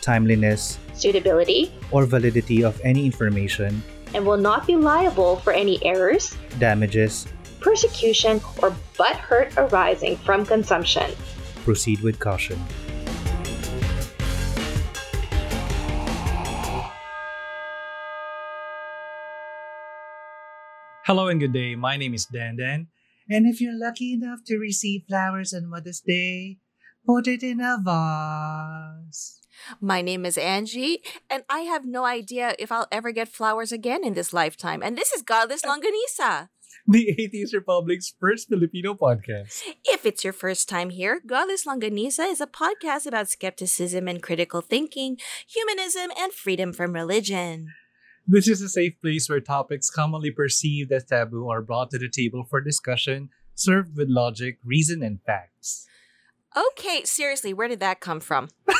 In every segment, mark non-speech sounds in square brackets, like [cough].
timeliness, suitability, or validity of any information, and will not be liable for any errors, damages, persecution, or butt hurt arising from consumption. proceed with caution. Hello and good day. My name is Dan Dan. And if you're lucky enough to receive flowers on Mother's Day, put it in a vase. My name is Angie, and I have no idea if I'll ever get flowers again in this lifetime. And this is Godless [laughs] Longanisa. The 80s Republic's first Filipino podcast. If it's your first time here, Godless Longanisa is a podcast about skepticism and critical thinking, humanism, and freedom from religion. This is a safe place where topics commonly perceived as taboo are brought to the table for discussion, served with logic, reason, and facts. Okay, seriously, where did that come from? [laughs]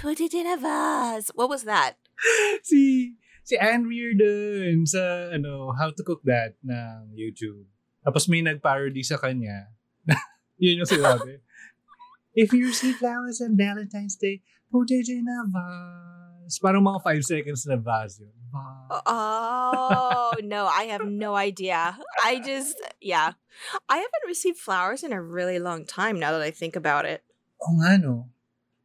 Put it in a vase. What was that? [laughs] si si Anne Reardon sa ano How to Cook That ng YouTube. Tapos may nag-parody sa kanya. [laughs] Yun yung sinabi. If you receive flowers on Valentine's Day, put it in a vase. Parang mga five seconds na vase yun. Oh, vase. Oh, no, I have no idea. I just, yeah. I haven't received flowers in a really long time now that I think about it. Oo nga, no?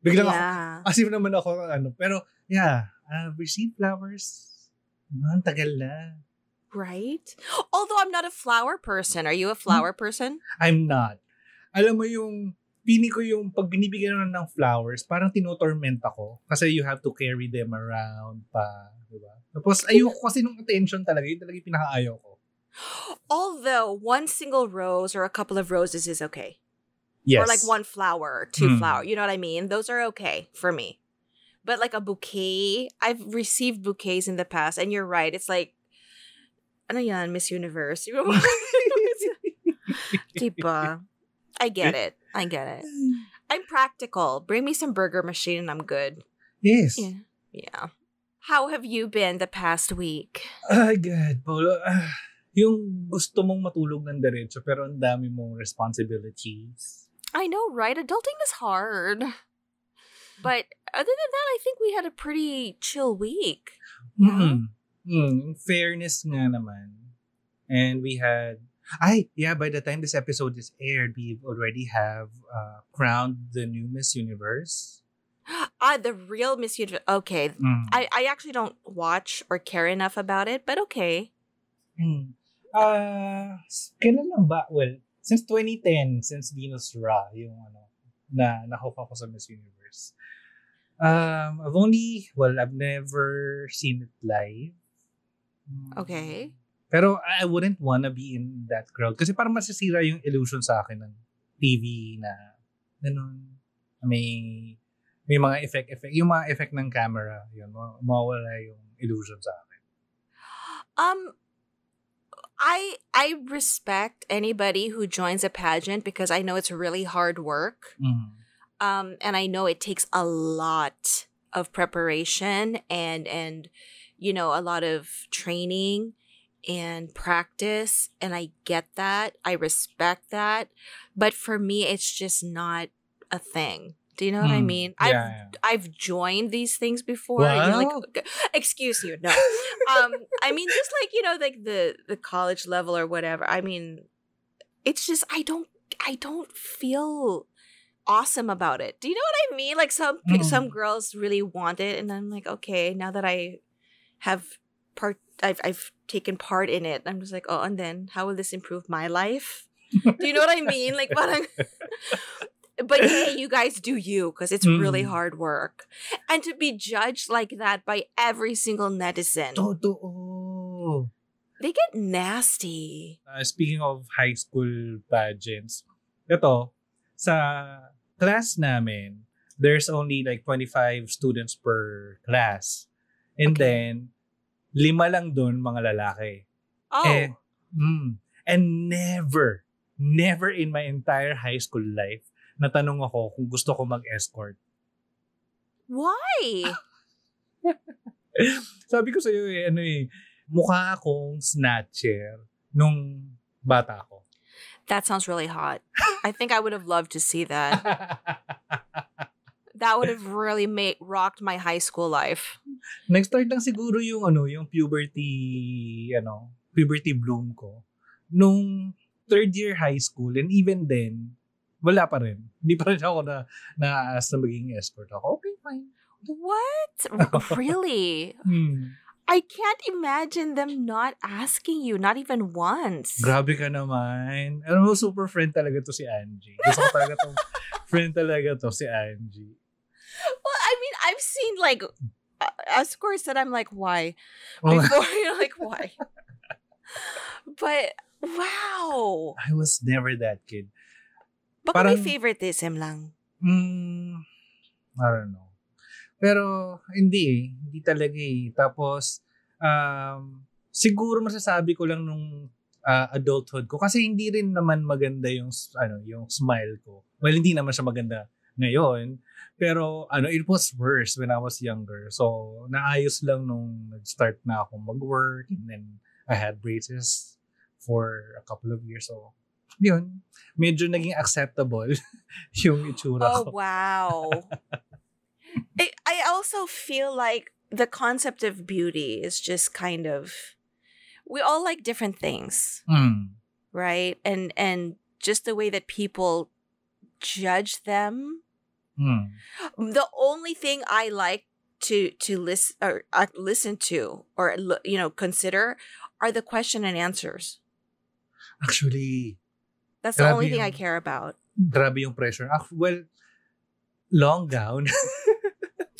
Biglang ako, yeah. Kasi naman ako, ano, pero, yeah, I've received flowers. Man, tagal na. Right? Although I'm not a flower person. Are you a flower person? I'm not. Alam mo yung, pini ko yung pag binibigyan ng flowers, parang tinotorment ako. Kasi you have to carry them around pa. Diba? Tapos, ayoko kasi nung attention talaga. Yun talaga yung pinakaayaw ko. Although one single rose or a couple of roses is okay. Yes. Or like one flower two Mm. flower. You know what I mean? Those are okay for me. But like a bouquet, I've received bouquets in the past, and you're right. It's like, ano yan, Miss Universe. Diba? I get it. I get it. [sighs] I'm practical. Bring me some burger machine and I'm good. Yes. Yeah. Yeah. How have you been the past week? Ay, God, Paulo. Ah, yung gusto mong matulog ng diretso pero ang dami mong responsibilities. I know, right? Adulting is hard. But other than that, I think we had a pretty chill week. Mm. Mm, fairness nga naman. And we had, ay, yeah, by the time this episode is aired, we already have uh, crowned the new Miss Universe. [gasps] Ah, the real Miss Universe. Okay. Mm. I, I actually don't watch or care enough about it, but okay. Mm. Uh, kailan lang ba? Well, since 2010, since Venus Ra, yung ano, na nahook ako sa Miss Universe. Um, I've only, well, I've never seen it live. Okay. Pero I wouldn't wanna be in that crowd. Kasi parang masisira yung illusion sa akin ng TV na ganun. May may mga effect effect yung mga effect ng camera yun ma- mawawala yung illusion sa akin. Um I I respect anybody who joins a pageant because I know it's really hard work. Mm. Um and I know it takes a lot of preparation and and you know a lot of training and practice and I get that. I respect that. But for me it's just not a thing. Do you know what I Mm. mean? Yeah, I've yeah. I've joined these things before. you know, like excuse you, no. um I mean just like, you know, like the the college level or whatever. I mean it's just I don't I don't feel awesome about it. Do you know what I mean? Like some Mm. some girls really want it and I'm like, okay, now that I have part I've I've taken part in it. I'm just like, oh, and then how will this improve my life? Do you know what I mean? Like parang [laughs] [laughs] [laughs] but [laughs] hey, you guys do you because it's really Mm. hard work. And to be judged like that by every single netizen, Totoo. they get nasty. Uh, speaking of high school pageants, ito, sa class namin, there's only like 25 students per class. And Okay. then, lima lang doon mga lalaki. Oh, Eh, mm, and never, never in my entire high school life, natanong ako kung gusto ko mag-escort. why? [laughs] Sabi ko sa'yo eh, ano eh, mukha akong snatcher nung bata ako. That sounds really hot. I think I would have loved to see that. [laughs] That would have really made rocked my high school life. Nag-start lang siguro yung ano, yung puberty, ano, puberty bloom ko nung third year high school and even then, wala pa rin. Hindi pa rin ako na na-ask na maging escort ako. Okay, fine. What? [laughs] Really? Hmm. I can't imagine them not asking you, not even once. Grabe ka naman. Alam mo, super friend talaga to si Angie. Gusto ko talaga to. [laughs] friend talaga to si Angie. Well, I mean, I've seen like uh, escorts that I'm like, why? Oh, Before [laughs] you're like, why? but wow. I was never that kid. Baka may Parang- favoritism lang. Mm, I don't know. Pero, hindi eh. Hindi talaga eh. Tapos, um, siguro masasabi ko lang nung ah, adulthood ko kasi hindi rin naman maganda yung ano yung smile ko. Well, hindi naman siya maganda ngayon. Pero ano, it was worse when I was younger. So, naayos lang nung nag-start na ako mag-work and then I had braces for a couple of years. So, yun. Medyo naging acceptable [laughs] yung itsura Oh ko. wow. [laughs] I, I also feel like the concept of beauty is just kind of we all like different things, Mm. right? And and just the way that people judge them. Mm. The only thing I like to to listen or uh, listen to or you know consider are the question and answers. Actually, That's the Grabe only thing I yung- care about. grabe yung pressure. Ah, well, long gown. [laughs]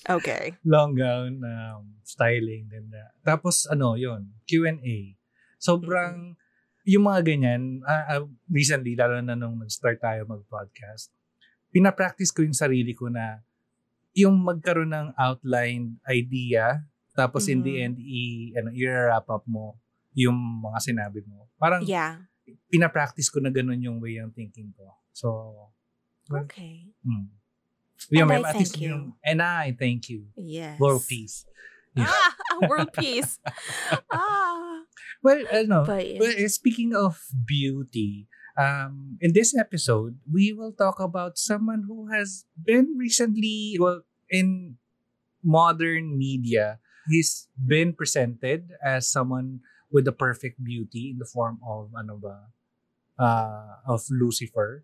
Okay. long gown, um, styling, then uh, tapos ano, yon Q&A. Sobrang, yung mga ganyan, ah, ah, recently, lalo na nung nag-start tayo mag-podcast, pinapractice ko yung sarili ko na yung magkaroon ng outlined idea, tapos in the Mhm. end, i, ano, i-wrap up mo yung mga sinabi mo. Parang Yeah. Pinapractice ko na ganun yung way ng thinking ko. So, Okay. mm. Yeah, And I thank you. yung- And I thank you. Yes. World peace. Yeah. [laughs] Ah, world peace. [laughs] ah. Well, ano, But well, eh, speaking of beauty, um, in this episode, we will talk about someone who has been recently, well, in modern media, he's been presented as someone with the perfect beauty in the form of, ano ba, uh, of Lucifer.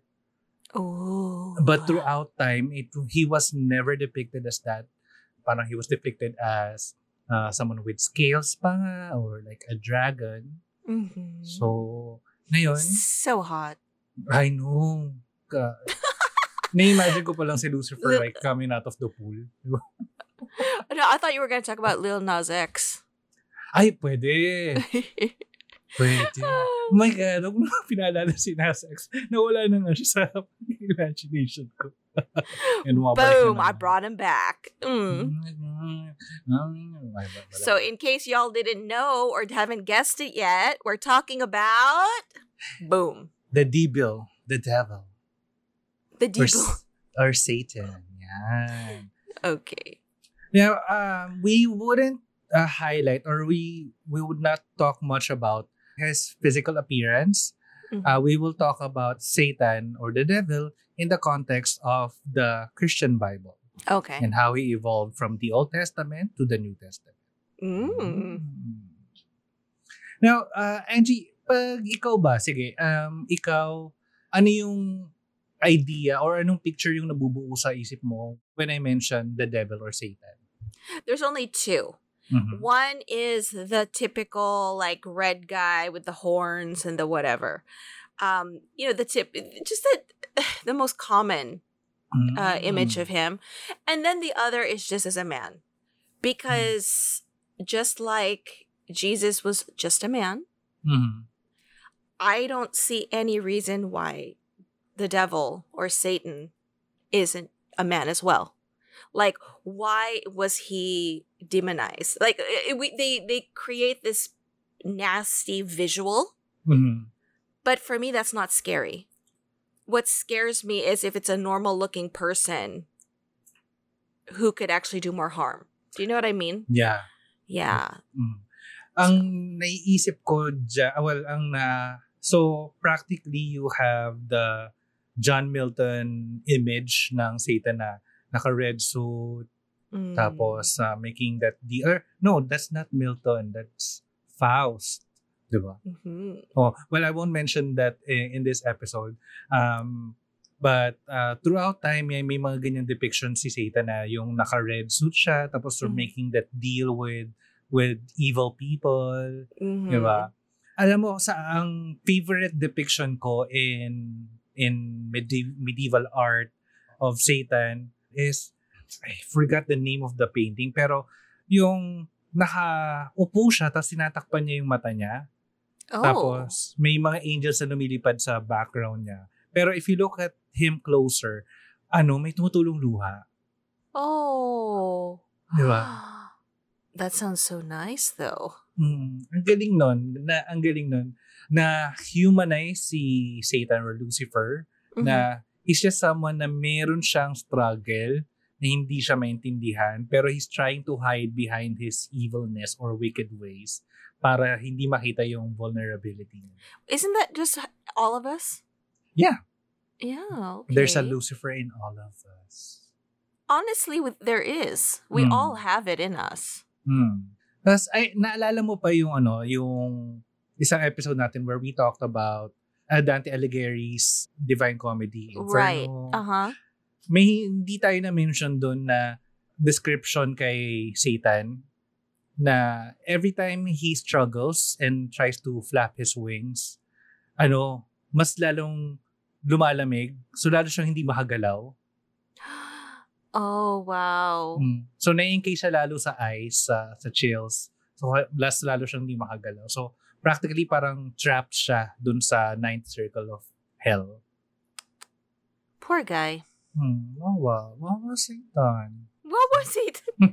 oh. But throughout time, it he was never depicted as that. Parang he was depicted as uh, someone with scales pa nga, or like a dragon. Mhm. So, ngayon, so hot. I know. Ka, [laughs] na-imagine ko pa lang si Lucifer like coming out of the pool. [laughs] No, I thought you were gonna talk about Lil Nas X. Ay, pwede. [laughs] Pwede. Oh my God, huwag mo na pinaalala si Nas X. Nawala na nga siya sa [laughs] imagination ko. [laughs] And bumabalik na Boom! I brought him back. Mm. So, in case y'all didn't know or haven't guessed it yet, we're talking about boom the devil, the devil, the or, devil. s- or Satan. Yan. Okay. Now, um, we wouldn't uh, highlight or we we would not talk much about his physical appearance. Mhm. Uh, we will talk about Satan or the devil in the context of the Christian Bible Okay. and how he evolved from the Old Testament to the New Testament. Mm. Now, uh, Angie, pag ikaw ba, sige, um, ikaw, ano yung idea or anong picture yung nabubuo sa isip mo when I mention the devil or Satan? There's only two. Mhm. One is the typical like red guy with the horns and the whatever. Um, you know, the tip just the [sighs] the most common uh, image Mm. of him. And then the other is just as a man. Because just like Jesus was just a man, Mhm. I don't see any reason why the devil or Satan isn't a man as well. Like, why was he demonized? Like, it, we, they they create this nasty visual, Mhm. but for me, that's not scary. What scares me is if it's a normal looking person who could actually do more harm. Do you know what I mean? Yeah. Yeah. Mm. Ang naiisip ko dyan, well, ang na, so practically you have the John Milton image ng Satan na naka-red suit, Mm. tapos uh, making that deal. Or, no, that's not Milton, that's Faust. Diba? Mhm. Oh, well, I won't mention that in, in this episode. Um, but uh, throughout time, may, may mga ganyang depiction si Satan na yung naka-red suit siya, tapos Mhm. making that deal with with evil people, Mhm. di ba? Alam mo, sa ang favorite depiction ko in in medi- medieval art of Satan is, I forgot the name of the painting, pero yung naka-upo siya, tapos sinatakpan niya yung mata niya. Oh. Tapos, may mga angels na lumilipad sa background niya. Pero if you look at him closer, ano, may tumutulong luha. Oh. Di ba? [gasps] That sounds so nice though. Mm, ang galing nun, na, ang galing nun, na humanize si Satan or Lucifer, Mhm. na he's just someone na meron siyang struggle na hindi siya maintindihan, pero he's trying to hide behind his evilness or wicked ways para hindi makita yung vulnerability niya. Isn't that just all of us? Yeah. Yeah. Okay. There's a Lucifer in all of us. Honestly, with there is. We Mm. all have it in us. Hmm. Tapos, ay, naalala mo pa yung ano, yung isang episode natin where we talked about uh, Dante Alighieri's Divine Comedy. Right. Inferno. Uh huh. May hindi tayo na-mention doon na description kay Satan na every time he struggles and tries to flap his wings, ano, mas lalong lumalamig, so lalo siyang hindi makagalaw. [gasps] Oh wow. Mm. So, na-encase siya lalo sa ice, sa, sa chills. So, last lalo siyang hindi makagalaw. So, practically parang trapped siya dun sa ninth circle of hell. Poor guy. Hmm. Wow. Wow, Satan. What was it? Will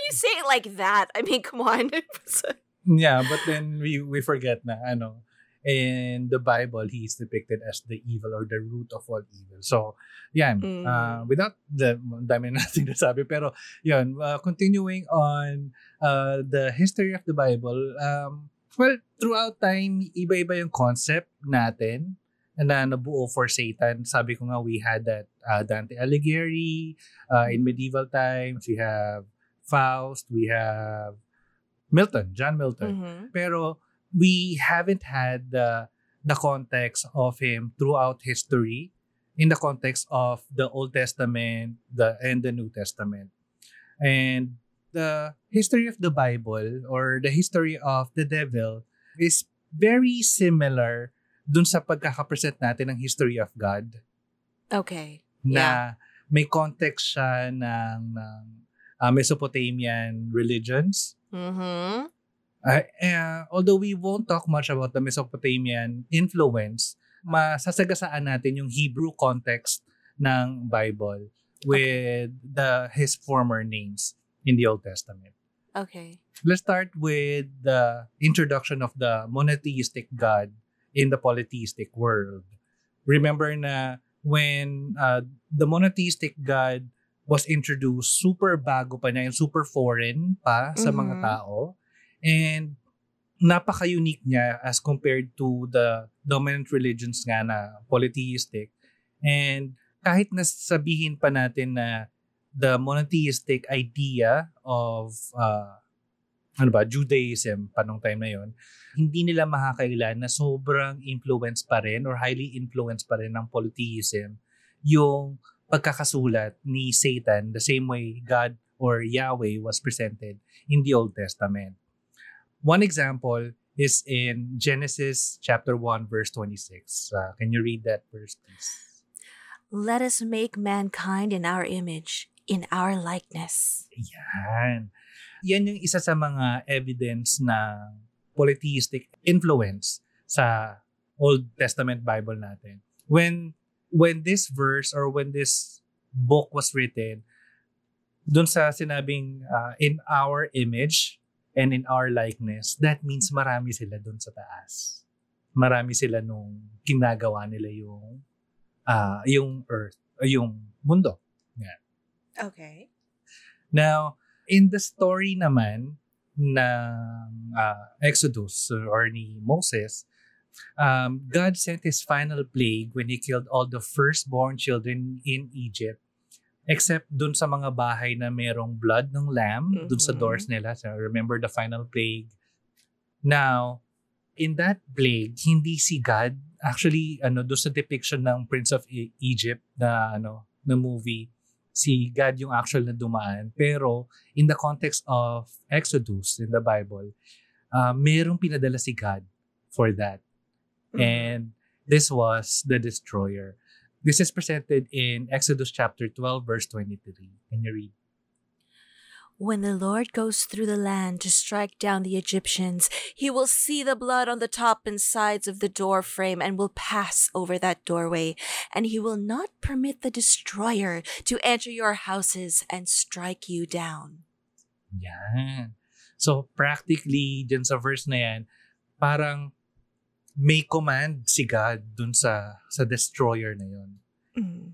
[laughs] you say it like that? I mean, come on. [laughs] yeah, but then we we forget na, ano, in the Bible, he is depicted as the evil or the root of all evil. So, yan. Mm. Uh, without the, dami na natin [laughs] nasabi. Pero, yun, uh, continuing on uh, the history of the Bible, um, well, throughout time, iba-iba yung concept natin na nabuo for Satan. Sabi ko nga, we had that uh, Dante Alighieri. Uh, in medieval times, we have Faust, we have Milton, John Milton. Mhm. Pero we haven't had the the context of him throughout history in the context of the Old Testament the and the New Testament. And the history of the Bible or the history of the devil is very similar dun sa pagkakapresent natin ng history of God Okay. na may context siya ng, ng uh, Mesopotamian religions Mm-hmm. Uh, uh, although we won't talk much about the Mesopotamian influence, masasagasaan natin yung Hebrew context ng Bible with the his former names in the Old Testament. Okay. Let's start with the introduction of the monotheistic God in the polytheistic world. Remember na when uh, the monotheistic God was introduced, super bago pa niya, super foreign pa sa mga Mhm. tao. And napaka-unique niya as compared to the dominant religions nga na polytheistic. And kahit nasabihin pa natin na the monotheistic idea of uh, ano ba, Judaism pa nung time na yon, hindi nila makakailan na sobrang influence pa rin or highly influenced pa rin ng polytheism yung pagkakasulat ni Satan the same way God or Yahweh was presented in the Old Testament. One example is in Genesis chapter 1 verse 26. Uh, can you read that verse please? Let us make mankind in our image, in our likeness. Yan. Yan yung isa sa mga evidence ng polytheistic influence sa Old Testament Bible natin. When when this verse or when this book was written, dun sa sinabing uh, in our image and in our likeness, that means marami sila dun sa taas. Marami sila nung ginagawa nila yung uh, yung earth, yung mundo. Okay. Now, in the story naman ng uh, Exodus or ni Moses, um, God sent his final plague when he killed all the firstborn children in Egypt except dun sa mga bahay na merong blood ng lamb mm-hmm. dun sa Mhm. doors nila. So, remember the final plague? Now, in that plague, hindi si God, actually, ano, doon sa depiction ng Prince of E- Egypt na, ano, na movie, si God yung actual na dumaan. Pero, in the context of Exodus in the Bible, uh, merong pinadala si God for that. Mhm. And this was the destroyer. This is presented in Exodus chapter 12, verse 23. Can you read? When the Lord goes through the land to strike down the Egyptians, he will see the blood on the top and sides of the door frame and will pass over that doorway, and he will not permit the destroyer to enter your houses and strike you down. Yan. So, practically, dyan sa verse na yan, parang may command si God dun sa, sa destroyer na yun. Mm.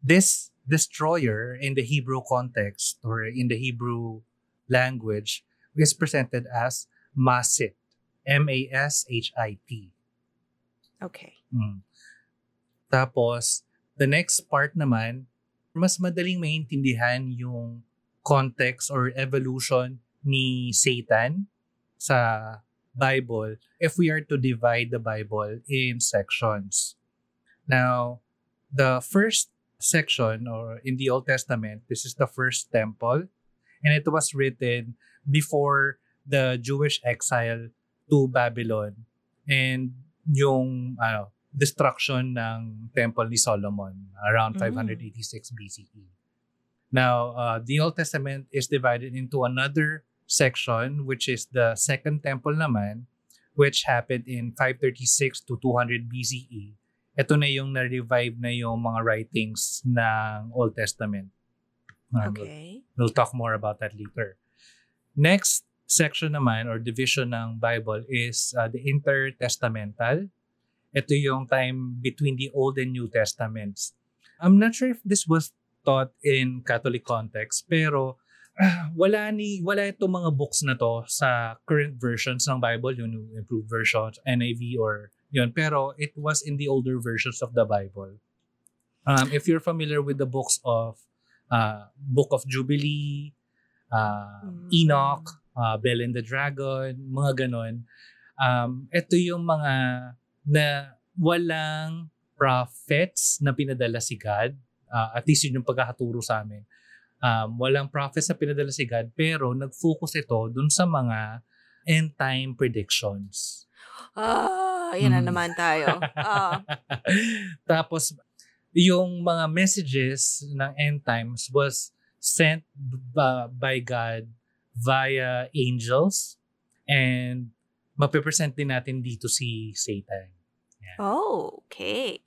This destroyer in the Hebrew context or in the Hebrew language is presented as Masit. M-A-S-H-I-T. Okay. Mm. Tapos, the next part naman, mas madaling maintindihan yung context or evolution ni Satan sa Bible if we are to divide the Bible in sections. Now, the first section or in the Old Testament, this is the first temple and it was written before the Jewish exile to Babylon and yung ano, destruction ng temple ni Solomon around Mm. 586 BCE. Now, uh, the Old Testament is divided into another section which is the second temple naman which happened in 536 to 200 BCE. Ito na yung na-revive na yung mga writings ng Old Testament. We'll- Okay. We'll talk more about that later. Next section naman or division ng Bible is uh, the intertestamental. Ito yung time between the Old and New Testaments. I'm not sure if this was taught in Catholic context, pero [sighs] wala ni wala itong mga books na to sa current versions ng Bible, yung improved versions, NIV or yun. Pero it was in the older versions of the Bible. Um, if you're familiar with the books of uh, Book of Jubilee, uh, Mm. Enoch, uh, Bell and the Dragon, mga ganon. Um, ito yung mga na walang prophets na pinadala si God. Uh, at least yun yung pagkakaturo sa amin. Um, walang prophets na pinadala si God pero nag-focus ito dun sa mga end time predictions. Ah, yan na Mm. naman tayo. Ah. [laughs] Tapos, yung mga messages ng end times was sent b- by God via angels and mapipresent din natin dito si Satan. Oh, okay.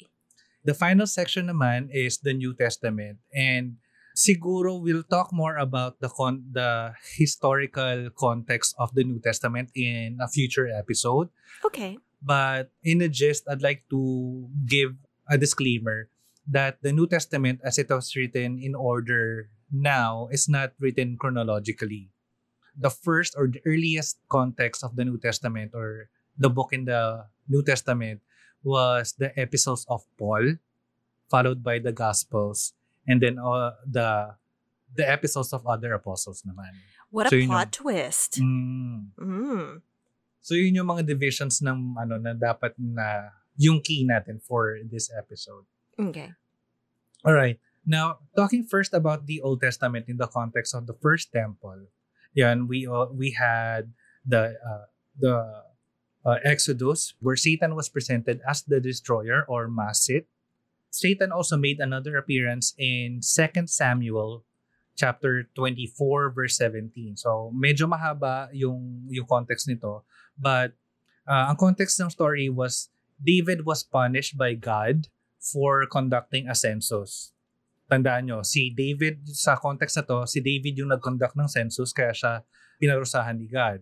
The final section naman is the New Testament and siguro we'll talk more about the con- the historical context of the New Testament in a future episode. Okay. But in a gist, I'd like to give a disclaimer that the New Testament, as it was written in order now, is not written chronologically. The first or the earliest context of the New Testament or the book in the New Testament was the epistles of Paul, followed by the Gospels, and then uh, the the episodes of other apostles naman. What a So yun plot twist. Mm. Mm. So yun yung mga divisions ng ano na dapat na yung key natin for this episode. Okay. All right. Now, talking first about the Old Testament in the context of the first temple. Yan, we uh, we had the uh, the uh, Exodus where Satan was presented as the destroyer or Masit. Satan also made another appearance in 2 Samuel chapter 24 verse 17. So, medyo mahaba yung yung context nito, but uh, ang context ng story was David was punished by God for conducting a census. Tandaan nyo, si David, sa context na to, si David yung nag-conduct ng census kaya siya pinarusahan ni God.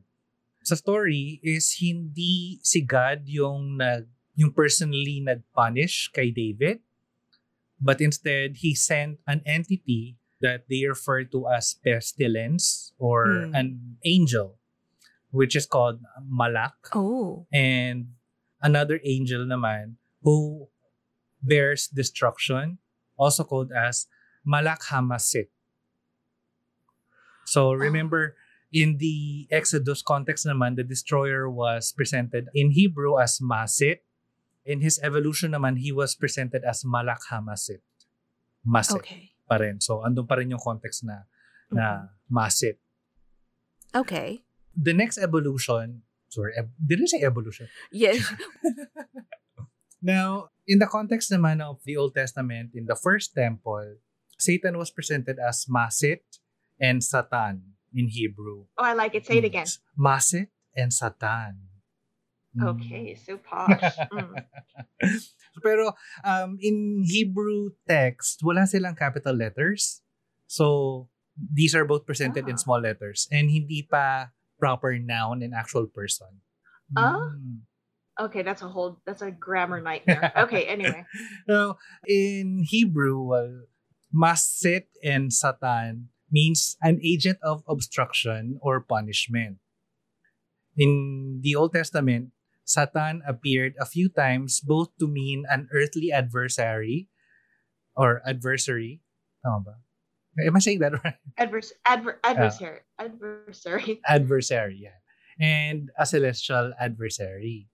Sa story is hindi si God yung nag yung personally nag-punish kay David, but instead he sent an entity that they refer to as pestilence or Hmm. an angel, which is called Malak Oh. and another angel naman who bears destruction, also called as Malak Hamasit. So remember, in the Exodus context naman, the destroyer was presented in Hebrew as Masit. In his evolution naman, he was presented as Malak Hamasit. Masit Okay. pa rin. So andun pa rin yung context na, na mm-hmm. Masit. Okay. The next evolution, sorry, eb- did I say evolution? Yes. [laughs] Now, in the context naman of the Old Testament, in the first temple, Satan was presented as Masit and Satan in Hebrew. Oh, I like it. Say it mm-hmm. again. Masit and Satan. Mm. Okay, so posh. Mm. [laughs] Pero um, in Hebrew text, wala silang capital letters. So, these are both presented in Ah. small letters and hindi pa proper noun and actual person. Ah. Mm. Okay, that's a whole that's a grammar [laughs] nightmare. Okay, anyway. So, in Hebrew, well, masit and satan means an agent of obstruction or punishment. In the Old Testament, Satan appeared a few times both to mean an earthly adversary or adversary. Tama ba? Am I saying that [laughs] right? Advers adver adversary. adversary. [laughs] adversary. Yeah. And a celestial adversary.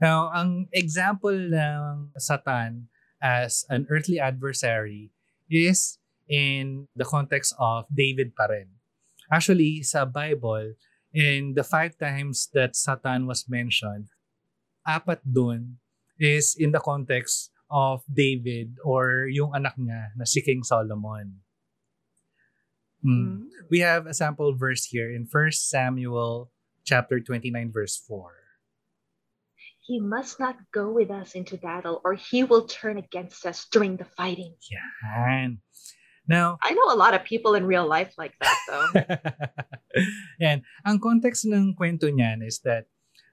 Now, ang example ng Satan as an earthly adversary is in the context of David pa rin. Actually, sa Bible, in the five times that Satan was mentioned, apat dun is in the context of David or yung anak niya na si King Solomon. Mm. we have a sample verse here in 1 Samuel chapter 29 verse 4. He must not go with us into battle, or he will turn against us during the fighting. Yan. Now, I know a lot of people in real life like that, though. [laughs] [laughs] yan. Ang context ng kwento niyan is that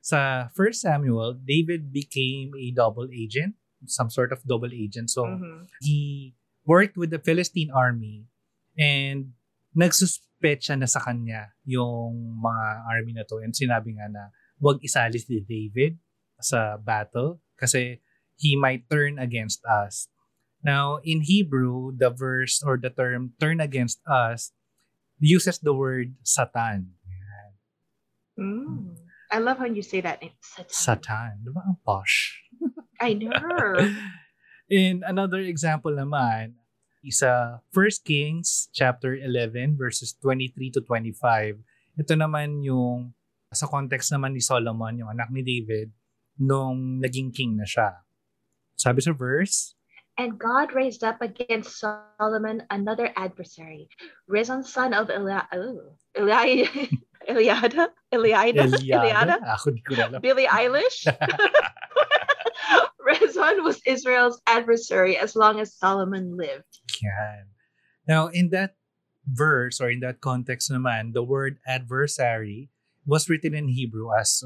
sa 1 Samuel, David became a double agent, some sort of double agent. So, Mhm. he worked with the Philistine army and nagsuspect siya na sa kanya yung mga army na to and sinabi nga na wag isali si David sa battle kasi he might turn against us. Now, in Hebrew, the verse or the term turn against us uses the word Satan. Mm. I love how you say that name. Satan. Satan. Di ba ang posh? I know. [laughs] In another example naman, isa 1 Kings chapter 11 verses 23 to 25. Ito naman yung sa context naman ni Solomon, yung anak ni David, nung naging king na siya. Sabi sa verse, And God raised up against Solomon another adversary, Rezon son of Eli- oh, Eli- [laughs] Eliada? Eliada? Eliada. Ako di ko na alam. Billie Eilish? [laughs] Rezon was Israel's adversary as long as Solomon lived. Yan. Now, in that verse or in that context naman, the word adversary was written in Hebrew as,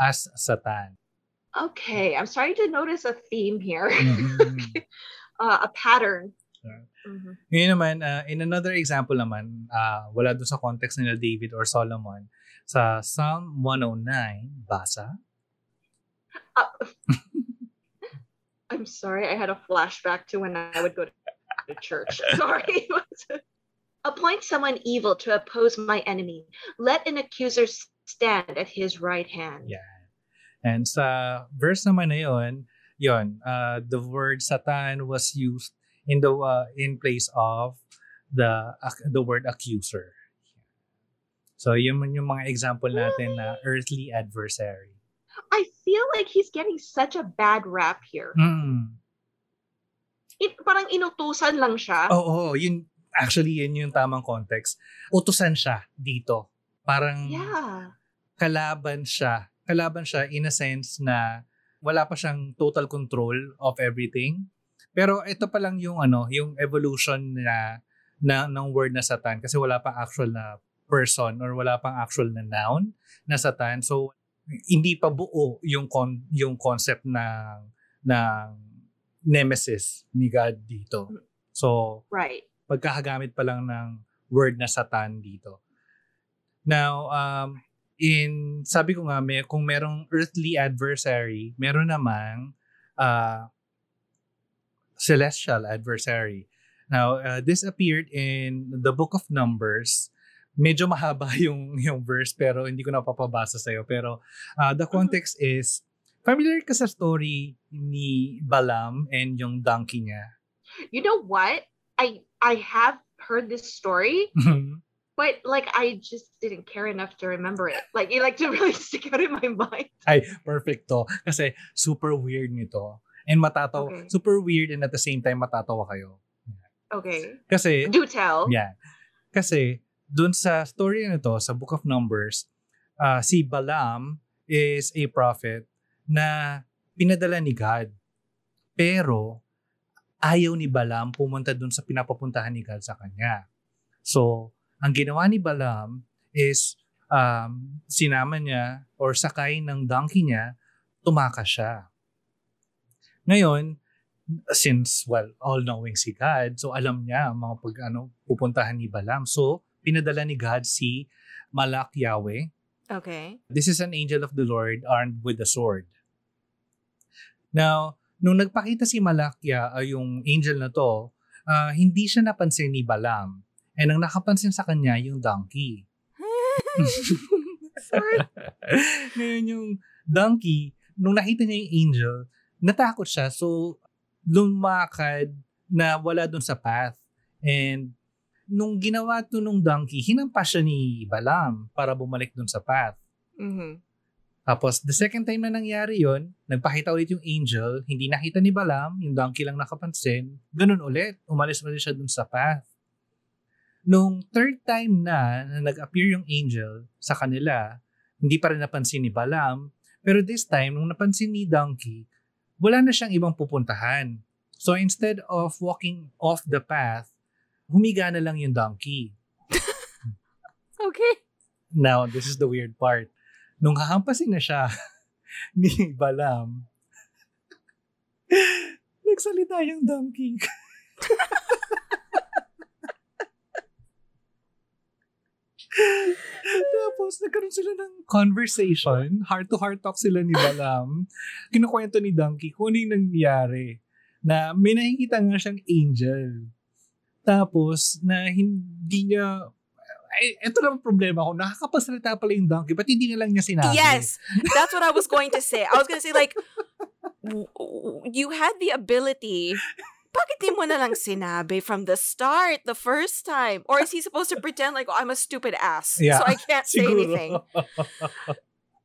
as Satan. Okay, I'm starting to notice a theme here, Mhm. [laughs] uh, a pattern. Yeah. Mhm. Ngayon naman, uh, in another example naman, uh, wala doon sa context nila David or Solomon, sa Psalm 109, basa. Uh, [laughs] I'm sorry, I had a flashback to when I would go to church. [laughs] Sorry. Appoint someone evil to oppose my enemy. Let an accuser stand at his right hand. Yeah. And sa verse naman na yun, yun, uh, the word Satan was used in the uh, in place of the ac- the word accuser. So yun yung mga example natin na earthly adversary. I feel like he's getting such a bad rap here. Mm. It, parang inutusan lang siya. Oo, oh, yun actually yun yung tamang context. Utusan siya dito. Parang Yeah. kalaban siya. Kalaban siya in a sense na wala pa siyang total control of everything. Pero ito pa lang yung ano, yung evolution na, na ng word na Satan kasi wala pang actual na person or wala pang actual na noun na Satan. So hindi pa buo yung con- yung concept ng ng nemesis ni God dito. So Right. pagkakagamit pa lang ng word na Satan dito. Now, um, in, sabi ko nga, may, kung merong earthly adversary, meron namang uh, celestial adversary. Now, uh, this appeared in the book of Numbers. Medyo mahaba [laughs] yung, yung verse pero hindi ko napapabasa sa'yo. Pero uh, the context is, familiar ka sa story ni Balaam and yung donkey niya? You know what? I I have heard this story, but like I just didn't care enough to remember it. Like it like to really [laughs] stick out in my mind. Ay, perfect to. Kasi super weird nito. And matataw, Okay. super weird and at the same time matatawa kayo. Okay. Kasi, Do tell. yeah. Kasi, dun sa story na to, sa Book of Numbers, ah, si Balaam is a prophet na pinadala ni God. Pero, ayaw ni Balaam pumunta dun sa pinapapuntahan ni God sa kanya. So, ang ginawa ni Balaam is um, sinama niya or sakay ng donkey niya, tumakas siya. Ngayon, since, well, all-knowing si God, so alam niya ang mga pag, ano, pupuntahan ni Balaam. So, pinadala ni God si Malak Yahweh. Okay. This is an angel of the Lord armed with a sword. Now, nung nagpakita si Malakya, uh, yung angel na to, ah, hindi siya napansin ni Balaam. And ang nakapansin sa kanya, yung donkey. [laughs] [laughs] Ngayon yung donkey, nung nakita niya yung angel, natakot siya. So, lumakad na wala dun sa path. And nung ginawa to nung donkey, hinampas siya ni Balaam para bumalik dun sa path. hmm Tapos, the second time na nangyari yon nagpakita ulit yung angel, hindi nakita ni Balaam, yung donkey lang nakapansin, ganun ulit, umalis ulit siya dun sa path. Nung third time na, na nag-appear yung angel sa kanila, hindi pa rin napansin ni Balaam, pero this time, nung napansin ni donkey, wala na siyang ibang pupuntahan. So instead of walking off the path, humiga na lang yung donkey. [laughs] Okay. Now, this is the weird part. Nung hahampasin na siya [laughs] ni Balaam, [laughs] nagsalita yung donkey. Tapos, nagkaroon sila ng conversation. Heart-to-heart talk sila ni Balaam. Kinukwento ni Donkey kung ano yung nangyari. Na may nakikita nga siyang angel. Tapos, na hindi niya ay, ito lang ang problema ko. Nakakapasalita pala yung donkey. Ba't hindi na lang niya sinabi? Yes, that's what I was going to say. I was going to say like, you had the ability. Bakit di mo na lang sinabi from the start, the first time? Or is he supposed to pretend like, oh, I'm a stupid ass, Yeah, so I can't say Siguro. anything?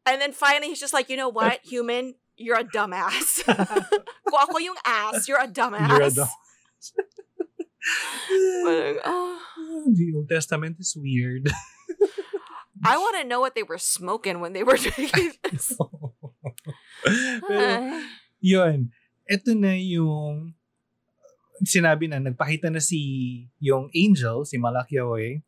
And then finally, he's just like, you know what, human, you're a dumbass. [laughs] Kung ako yung ass, you're a dumbass. You're a dumb- Parang, oh, the Old Testament is weird. I want to know what they were smoking when they were drinking [laughs] this. Pero, yun. Ito na yung sinabi na, nagpakita na si yung angel, si Malak Yahweh,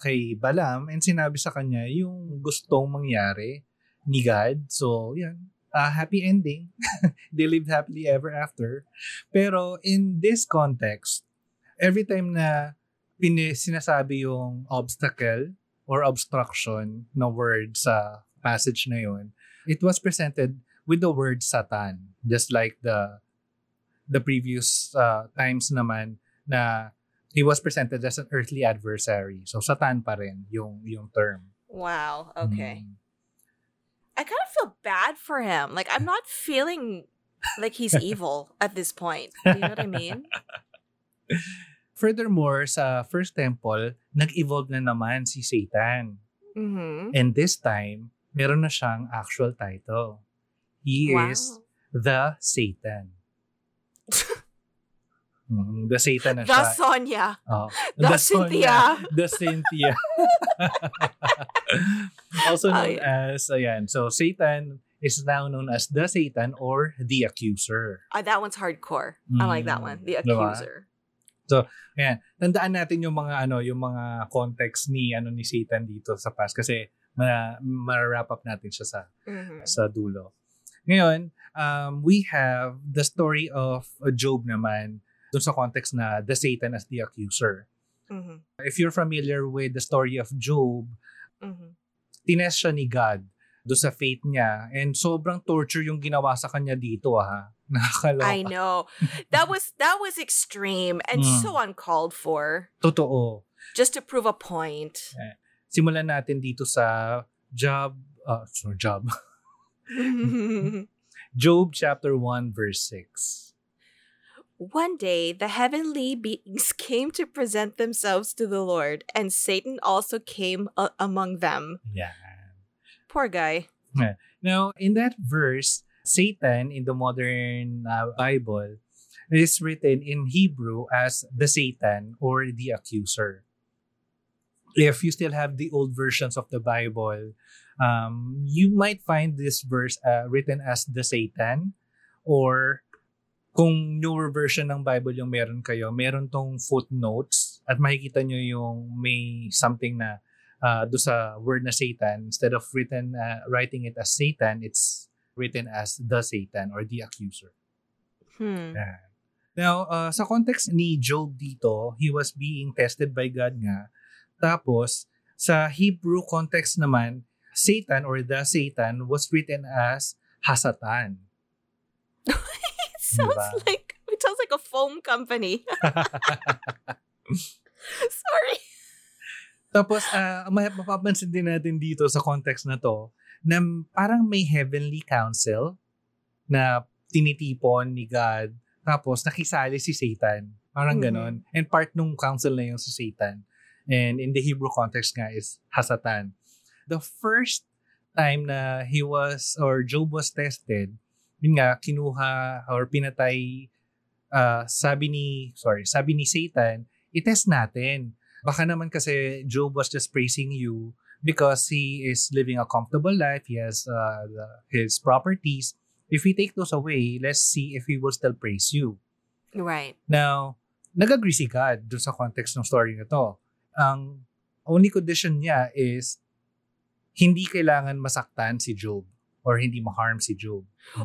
kay Balaam, and sinabi sa kanya yung gustong mangyari ni God. So, yan. a happy ending. [laughs] They lived happily ever after. Pero in this context, every time na pini- sinasabi yung obstacle or obstruction na word sa passage na yun, it was presented with the word Satan. Just like the the previous uh, times naman na he was presented as an earthly adversary. So Satan pa rin yung yung term. Wow. Okay. Mm. I kind of feel bad for him. Like I'm not feeling like he's [laughs] evil at this point. Do you know what I mean? [laughs] Furthermore, sa first temple, nag-evolve na naman si Satan. Mm-hmm. And this time, meron na siyang actual title. He wow. is the Satan. Mm, the Satan na The siya. Sonia. Oh, The Sonia, Cynthia. The Cynthia. [laughs] also known Ay. as, ayan, so Satan is now known as the Satan or the accuser. Uh, that one's hardcore. I like that one. The Mm, diba? accuser. Ayan, tandaan natin yung mga ano, yung mga context ni ano ni Satan dito sa past kasi ma, ma-wrap up natin siya sa Mhm. sa dulo. Ngayon, um, we have the story of uh, Job naman dun sa context na the Satan as the accuser. Mhm. If you're familiar with the story of Job, Mhm. tinest siya ni God do sa faith niya and sobrang torture yung ginawa sa kanya dito ha. [laughs] Nakakaloka. I know. That was that was extreme and Mm. so uncalled for. Totoo. Just to prove a point. Simulan natin dito sa Job, uh, sorry, Job. [laughs] [laughs] Job chapter 1 verse 6. One day, the heavenly beings [laughs] came to present themselves to the Lord, and Satan also came a- among them. Yeah. Poor guy. Now, in that verse, Satan in the modern uh, Bible is written in Hebrew as the Satan or the accuser. If you still have the old versions of the Bible, um, you might find this verse uh, written as the Satan or kung newer version ng Bible yung meron kayo, meron tong footnotes at makikita nyo yung may something na uh, do sa word na Satan, instead of written uh, writing it as Satan, it's written as the Satan or the accuser. Hmm. Yan. Now, uh, sa context ni Job dito, he was being tested by God nga. Tapos, sa Hebrew context naman, Satan or the Satan was written as Hasatan. [laughs] It sounds Diba? like it sounds like a foam company. [laughs] Sorry. Tapos, uh, mapapansin din natin dito sa context na to, na parang may heavenly council na tinitipon ni God. Tapos, nakisali si Satan. Parang Mhm. ganon. And part nung council na yung si Satan. And in the Hebrew context nga is Hasatan. The first time na he was, or Job was tested, yun nga, kinuha or pinatay, uh, sabi ni, sorry, sabi ni Satan, itest natin. Baka naman kasi Job was just praising you because he is living a comfortable life. He has uh, the- his properties. If we take those away, let's see if he will still praise you. Right. Now, nag-agree si God dun sa context ng story na to. Ang only condition niya is hindi kailangan masaktan si Job or hindi ma-harm si Job.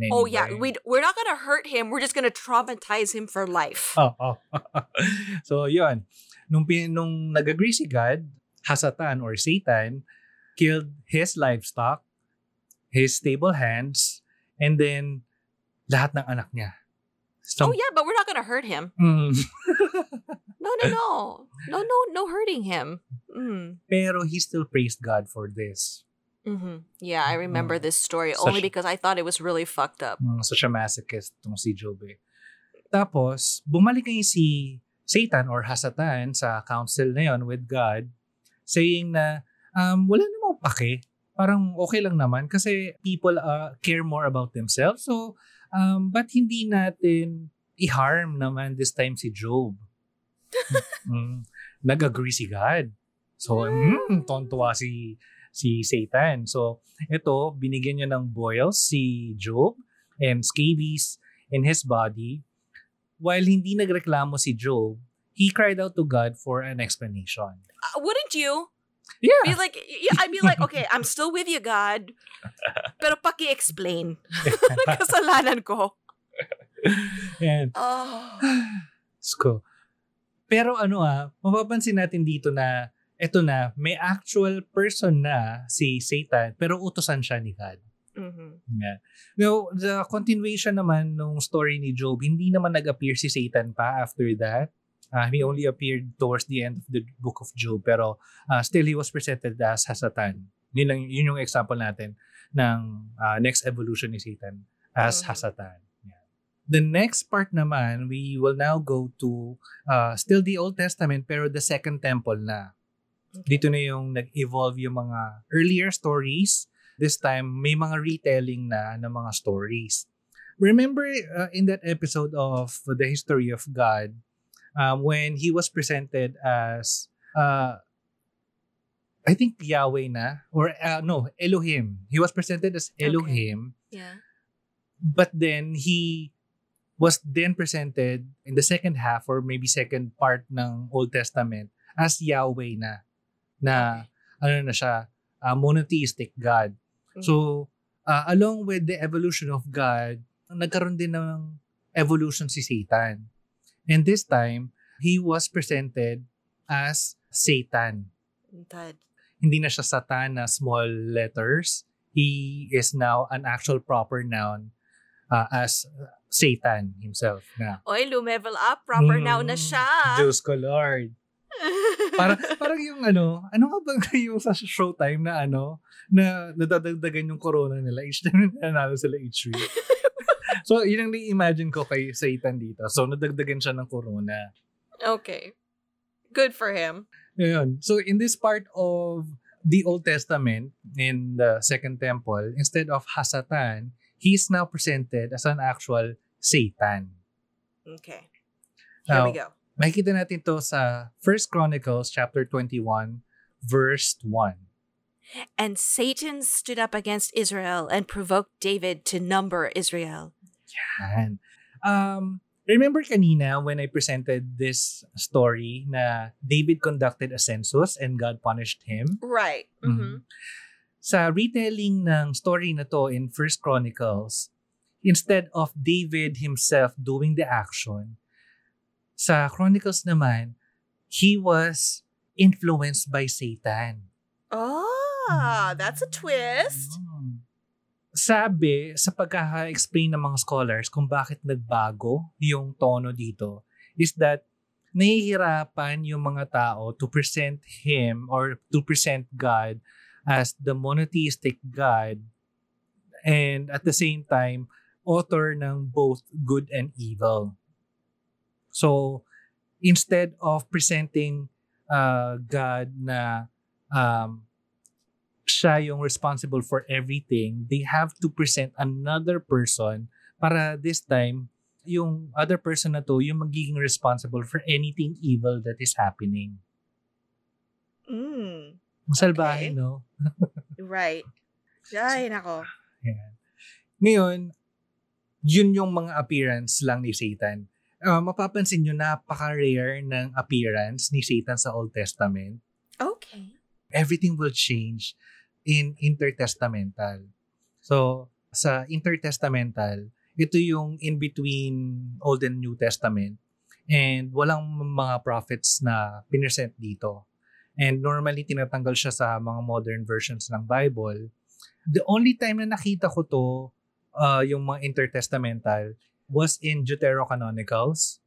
Oh yeah, way. we we're not gonna hurt him. We're just gonna traumatize him for life. [laughs] Oh, oh. [laughs] so, yun. Nung, nung nag-agree si God, Hasatan or Satan killed his livestock, his stable hands, and then lahat ng anak niya. Oh So, yeah, but we're not gonna hurt him. Mm. [laughs] No, no, no, no, no, no hurting him. Mm. Pero he still praised God for this. hmm Yeah, I remember Mm. this story Such- only because I thought it was really fucked up. Mm, such a masochist tong si Job eh. Tapos, bumalik ngayon si Satan or Hasatan sa council na yon with God saying na um, wala namang pake. Parang okay lang naman kasi people uh, care more about themselves. So, um, but hindi natin i-harm naman this time si Job. [laughs] mm, nag-agree si God. So, mm, tontuwa si si Satan. So, ito, binigyan niya ng boils si Job and scabies in his body. While hindi nagreklamo si Job, he cried out to God for an explanation. Uh, wouldn't you Yeah. be like? Yeah, I'd be like, okay, I'm still with you, God, [laughs] pero paki-explain [laughs] [laughs] kasalanan ko. And, [sighs] Oh. Sko. Pero ano ah, mapapansin natin dito na eto na, may actual person na si Satan, pero utosan siya ni God. hmm Yeah. Now, the continuation naman nung story ni Job, hindi naman nag-appear si Satan pa after that. Uh, he only appeared towards the end of the book of Job, pero uh, still he was presented as Hasatan. Yun, lang, yun yung example natin ng uh, next evolution ni Satan as Mhm. Hasatan. Yeah. The next part naman, we will now go to uh, still the Old Testament, pero the Second Temple na. Dito na yung nag-evolve yung mga earlier stories this time may mga retelling na ng mga stories. Remember uh, in that episode of The History of God, um, when he was presented as, uh, I think Yahweh na, or uh, no, Elohim. He was presented as Okay. Elohim Yeah. But then he was then presented in the second half or maybe second part ng Old Testament as Yahweh na. Na ano na siya, uh, monotheistic God. Mm. So, uh, along with the evolution of God, nagkaroon din ng evolution si Satan. And this time, he was presented as Satan. Tad. Hindi na siya Satan na small letters. He is now an actual proper noun uh, as Satan himself. Na, Oy, lumevel up. Proper Mm, noun na siya. Diyos ko, Lord. Para, parang yung ano, ano nga ba [laughs] yung sa showtime na ano, na nadadagdagan yung corona nila each time na nanalo sila each week. [laughs] so, yun ang na-imagine ko kay Satan dito. So, nadagdagan siya ng corona. okay. Good for him. Ayun. So, in this part of the Old Testament, in the Second Temple, instead of Hasatan, he is now presented as an actual Satan. Okay. Here we Now, go. Makikita natin to sa First Chronicles chapter 21 verse 1. And Satan stood up against Israel and provoked David to number Israel. Yan. Um, remember kanina when I presented this story na David conducted a census and God punished him? Right. Mhm. Sa retelling ng story na to in First Chronicles, instead of David himself doing the action, sa Chronicles naman, he was influenced by Satan. Oh, that's a twist. Mm. Sabi, sa pagkaka-explain ng mga scholars kung bakit nagbago yung tono dito, is that nahihirapan yung mga tao to present Him or to present God as the monotheistic God and at the same time, author ng both good and evil. So, instead of presenting uh, God na um, siya yung responsible for everything, they have to present another person para this time, yung other person na to, yung magiging responsible for anything evil that is happening. Mm, salbahe, Okay. no? [laughs] right. Ay, nako. Yan. Ngayon, yun yung mga appearance lang ni Satan. Uh, mapapansin nyo, napaka-rare ng appearance ni Satan sa Old Testament. Okay. everything will change in intertestamental. So, sa intertestamental, ito yung in between Old and New Testament and walang mga prophets na pinesent dito. And normally, tinatanggal siya sa mga modern versions ng Bible. The only time na nakita ko to, uh, yung mga intertestamental, was in Deuterocanonicals.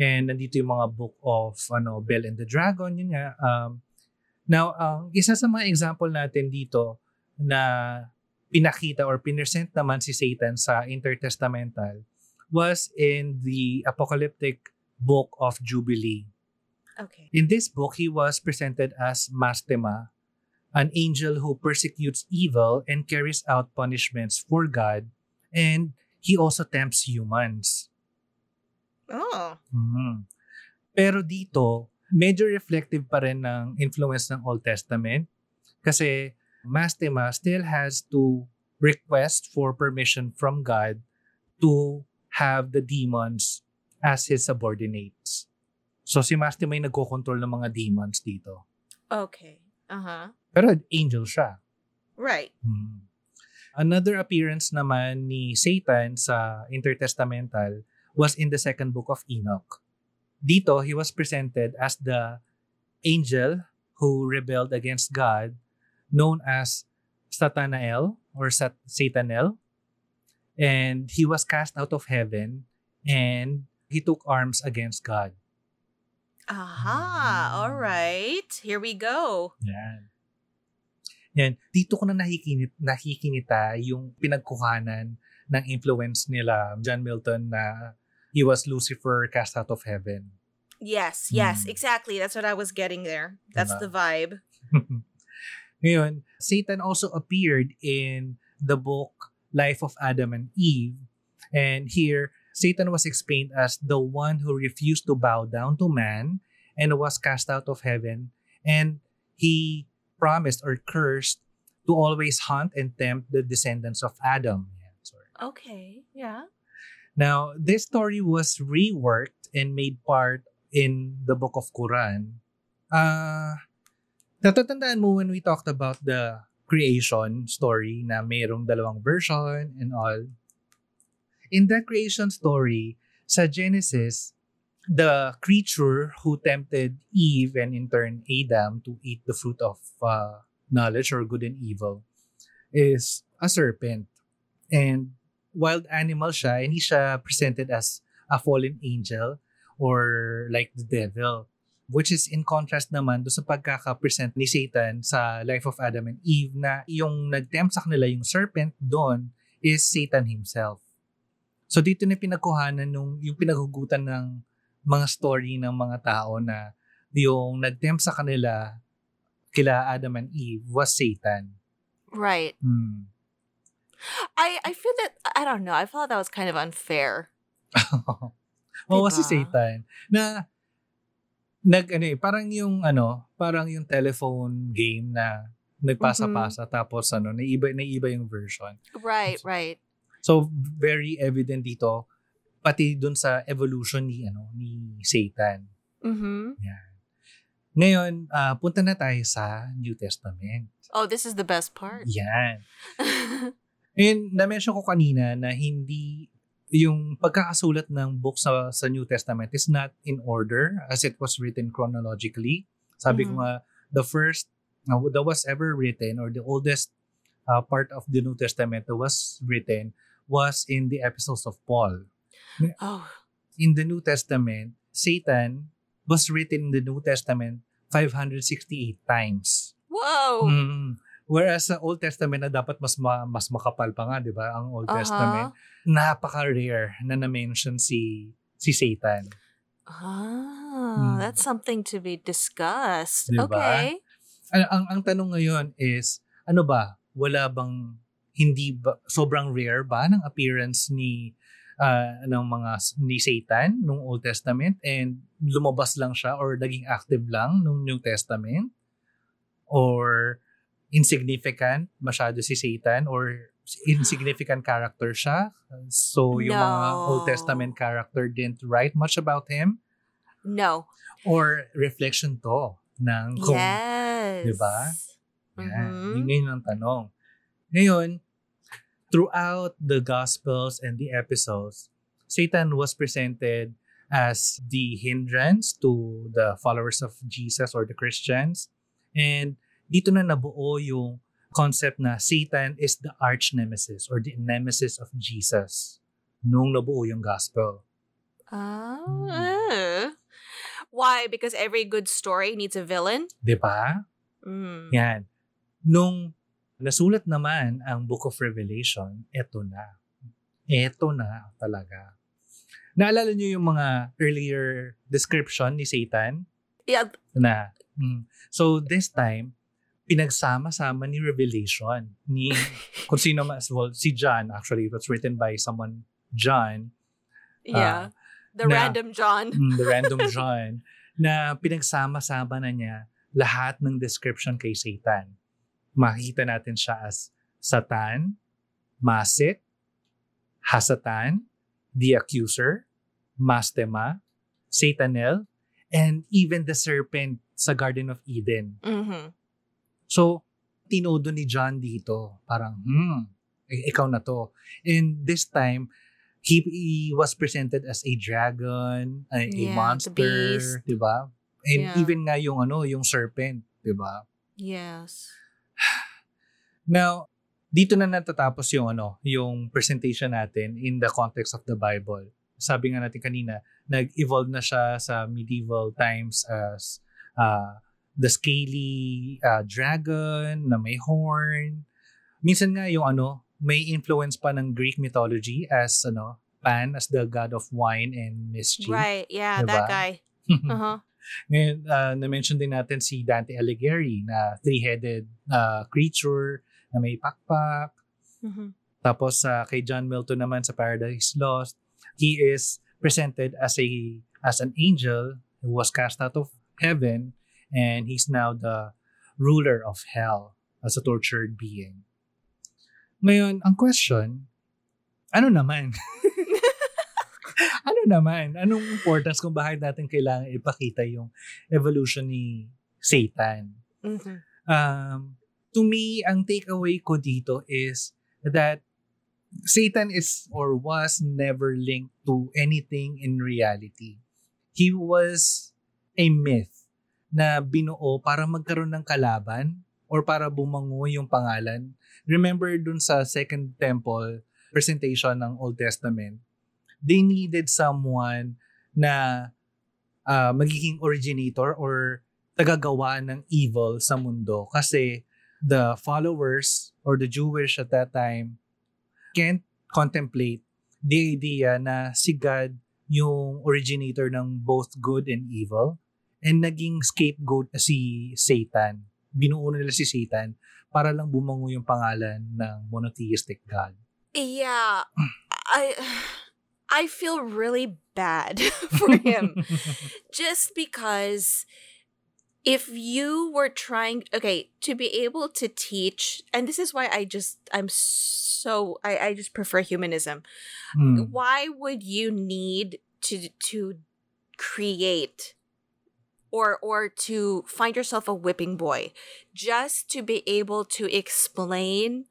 And nandito yung mga book of ano, Bell and the Dragon, yun nga, um, Now, ang isa sa mga example natin dito na pinakita or pinesent naman si Satan sa intertestamental was in the apocalyptic book of Jubilee. Okay. In this book, he was presented as Mastema, an angel who persecutes evil and carries out punishments for God, and he also tempts humans. Oh. Mhm. Pero dito, medyo reflective pa rin ng influence ng Old Testament kasi Mastema still has to request for permission from God to have the demons as his subordinates. So si Mastema yung nagkocontrol ng mga demons dito. Okay. Uh-huh. Pero angel siya. Right. Hmm. Another appearance naman ni Satan sa intertestamental was in the second book of Enoch. Dito, he was presented as the angel who rebelled against God, known as Satanael or Sat- Satanel. And he was cast out of heaven and he took arms against God. Aha. All right. Here we go. Yan. Yan. Dito ko na nakikinit, nakikinita yung pinagkuhanan ng influence nila John Milton na he was Lucifer cast out of heaven. Yes, yes, Hmm. exactly. That's what I was getting there. That's Diba? the vibe. [laughs] Ngayon, Satan also appeared in the book Life of Adam and Eve. And here, Satan was explained as the one who refused to bow down to man and was cast out of heaven. And he promised or cursed to always hunt and tempt the descendants of Adam. Okay. Yeah. Now, this story was reworked and made part in the Book of Quran. Ah, natatandaan mo when we talked about the creation story na mayroong dalawang version and all. In that creation story, sa Genesis, the creature who tempted Eve and in turn Adam to eat the fruit of uh, knowledge or good and evil is a serpent. And wild animal siya, hindi siya presented as a fallen angel or like the devil. Which is in contrast naman do sa pagkaka-present ni Satan sa life of Adam and Eve na yung nag-tempt sa kanila yung serpent doon is Satan himself. So dito na pinagkuhanan nung yung pinaghugutan ng mga story ng mga tao na yung nag-tempt sa kanila kila Adam and Eve was Satan. Right. Hmm. I I feel that I don't know. I felt that was kind of unfair. [laughs] Oo, si Diba? Satan. Na, nag, ano eh, parang yung, ano, parang yung telephone game na nagpasa-pasa tapos ano, naiba, naiba yung version. Right. Right. So, very evident dito, pati dun sa evolution ni, ano, ni Satan. Mm-hmm. Ngayon, ah, punta na tayo sa New Testament. Oh, this is the best part. Yan. [laughs] And na-mention ko kanina na hindi yung pagkakasulat ng book sa, sa New Testament is not in order as it was written chronologically. Sabi ko Mhm. nga, the first uh, that was ever written or the oldest uh, part of the New Testament that was written was in the epistles of Paul. oh. In the New Testament, Satan was written in the New Testament 568 times. Whoa. Mm. Whereas sa Old Testament na dapat mas ma- mas makapal pa nga, 'di ba? Ang Old Uh-huh. Testament, napaka-rare na na-mention si si Satan. Ah, Hmm. that's something to be discussed. Diba? Okay. Ang, ang ang tanong ngayon is ano ba? Wala bang hindi ba sobrang rare ba ng appearance ni ah, ng mga ni Satan nung Old Testament and lumabas lang siya or naging active lang nung New Testament? Or insignificant masyado si Satan or insignificant character siya? So yung mga Old No. Testament character didn't write much about him? No. Or reflection to ng kung yes. diba? Yan. Mhm. Yun ang tanong. Ngayon, throughout the Gospels and the Epistles, Satan was presented as the hindrance to the followers of Jesus or the Christians. And dito na nabuo yung concept na Satan is the arch nemesis or the nemesis of Jesus nung nabuo yung gospel. Ah. Uh. Why? Because every good story needs a villain? Di ba? Mm. Yan. Nung nasulat naman ang Book of Revelation, eto na. Eto na talaga. Naalala niyo yung mga earlier description ni Satan Yeah. na mm, so this time pinagsama-sama ni Revelation ni [laughs] kung sino mas well si John actually it was written by someone John Yeah. the na- random John. [laughs] mm, the random [laughs] John na pinagsama-sama na niya lahat ng description kay Satan. Makikita natin siya as Satan, Masit, Hasatan, the accuser, Mastema, Satanel, and even the serpent sa Garden of Eden. Mm-hmm. So, tinodo ni John dito, parang, hmm, ikaw na to. And this time, he, he was presented as a dragon, a, a Yeah, the monster, di ba? And Yeah. even nga yung ano, yung serpent, di ba? Yes. [sighs] Now, dito na natatapos yung ano, yung presentation natin in the context of the Bible. Sabi nga natin kanina, nag-evolve na siya sa medieval times as uh, the scaly uh, dragon na may horn. Minsan nga yung ano, may influence pa ng Greek mythology as ano, Pan as the god of wine and mischief. Right. Yeah, Diba? that guy. [laughs] Uh-huh. Ngayon, uh, na-mention din natin si Dante Alighieri na three-headed uh, creature na may pakpak. Mhm. Tapos sa kay John Milton naman sa Paradise Lost, he is presented as a as an angel who was cast out of heaven and he's now the ruler of hell as a tortured being. Ngayon, ang question, ano naman? [laughs] ano naman? Anong importance kung bakit natin kailangan ipakita yung evolution ni Satan? Mhm. Um, to me, ang takeaway ko dito is that Satan is or was never linked to anything in reality. He was a myth na binuo para magkaroon ng kalaban or para bumango yung pangalan. Remember dun sa Second Temple presentation ng Old Testament, they needed someone na ah, magiging originator or tagagawa ng evil sa mundo. Kasi the followers or the Jewish at that time can't contemplate the idea na si God yung originator ng both good and evil and naging scapegoat si Satan. Binuo nila si Satan para lang bumango yung pangalan ng monotheistic God. Yeah, [clears throat] I I feel really bad [laughs] for him [laughs] just because if you were trying okay to be able to teach and this is why I just I'm so I I just prefer humanism. Hmm. Why would you need to to create or or to find yourself a whipping boy just to be able to explain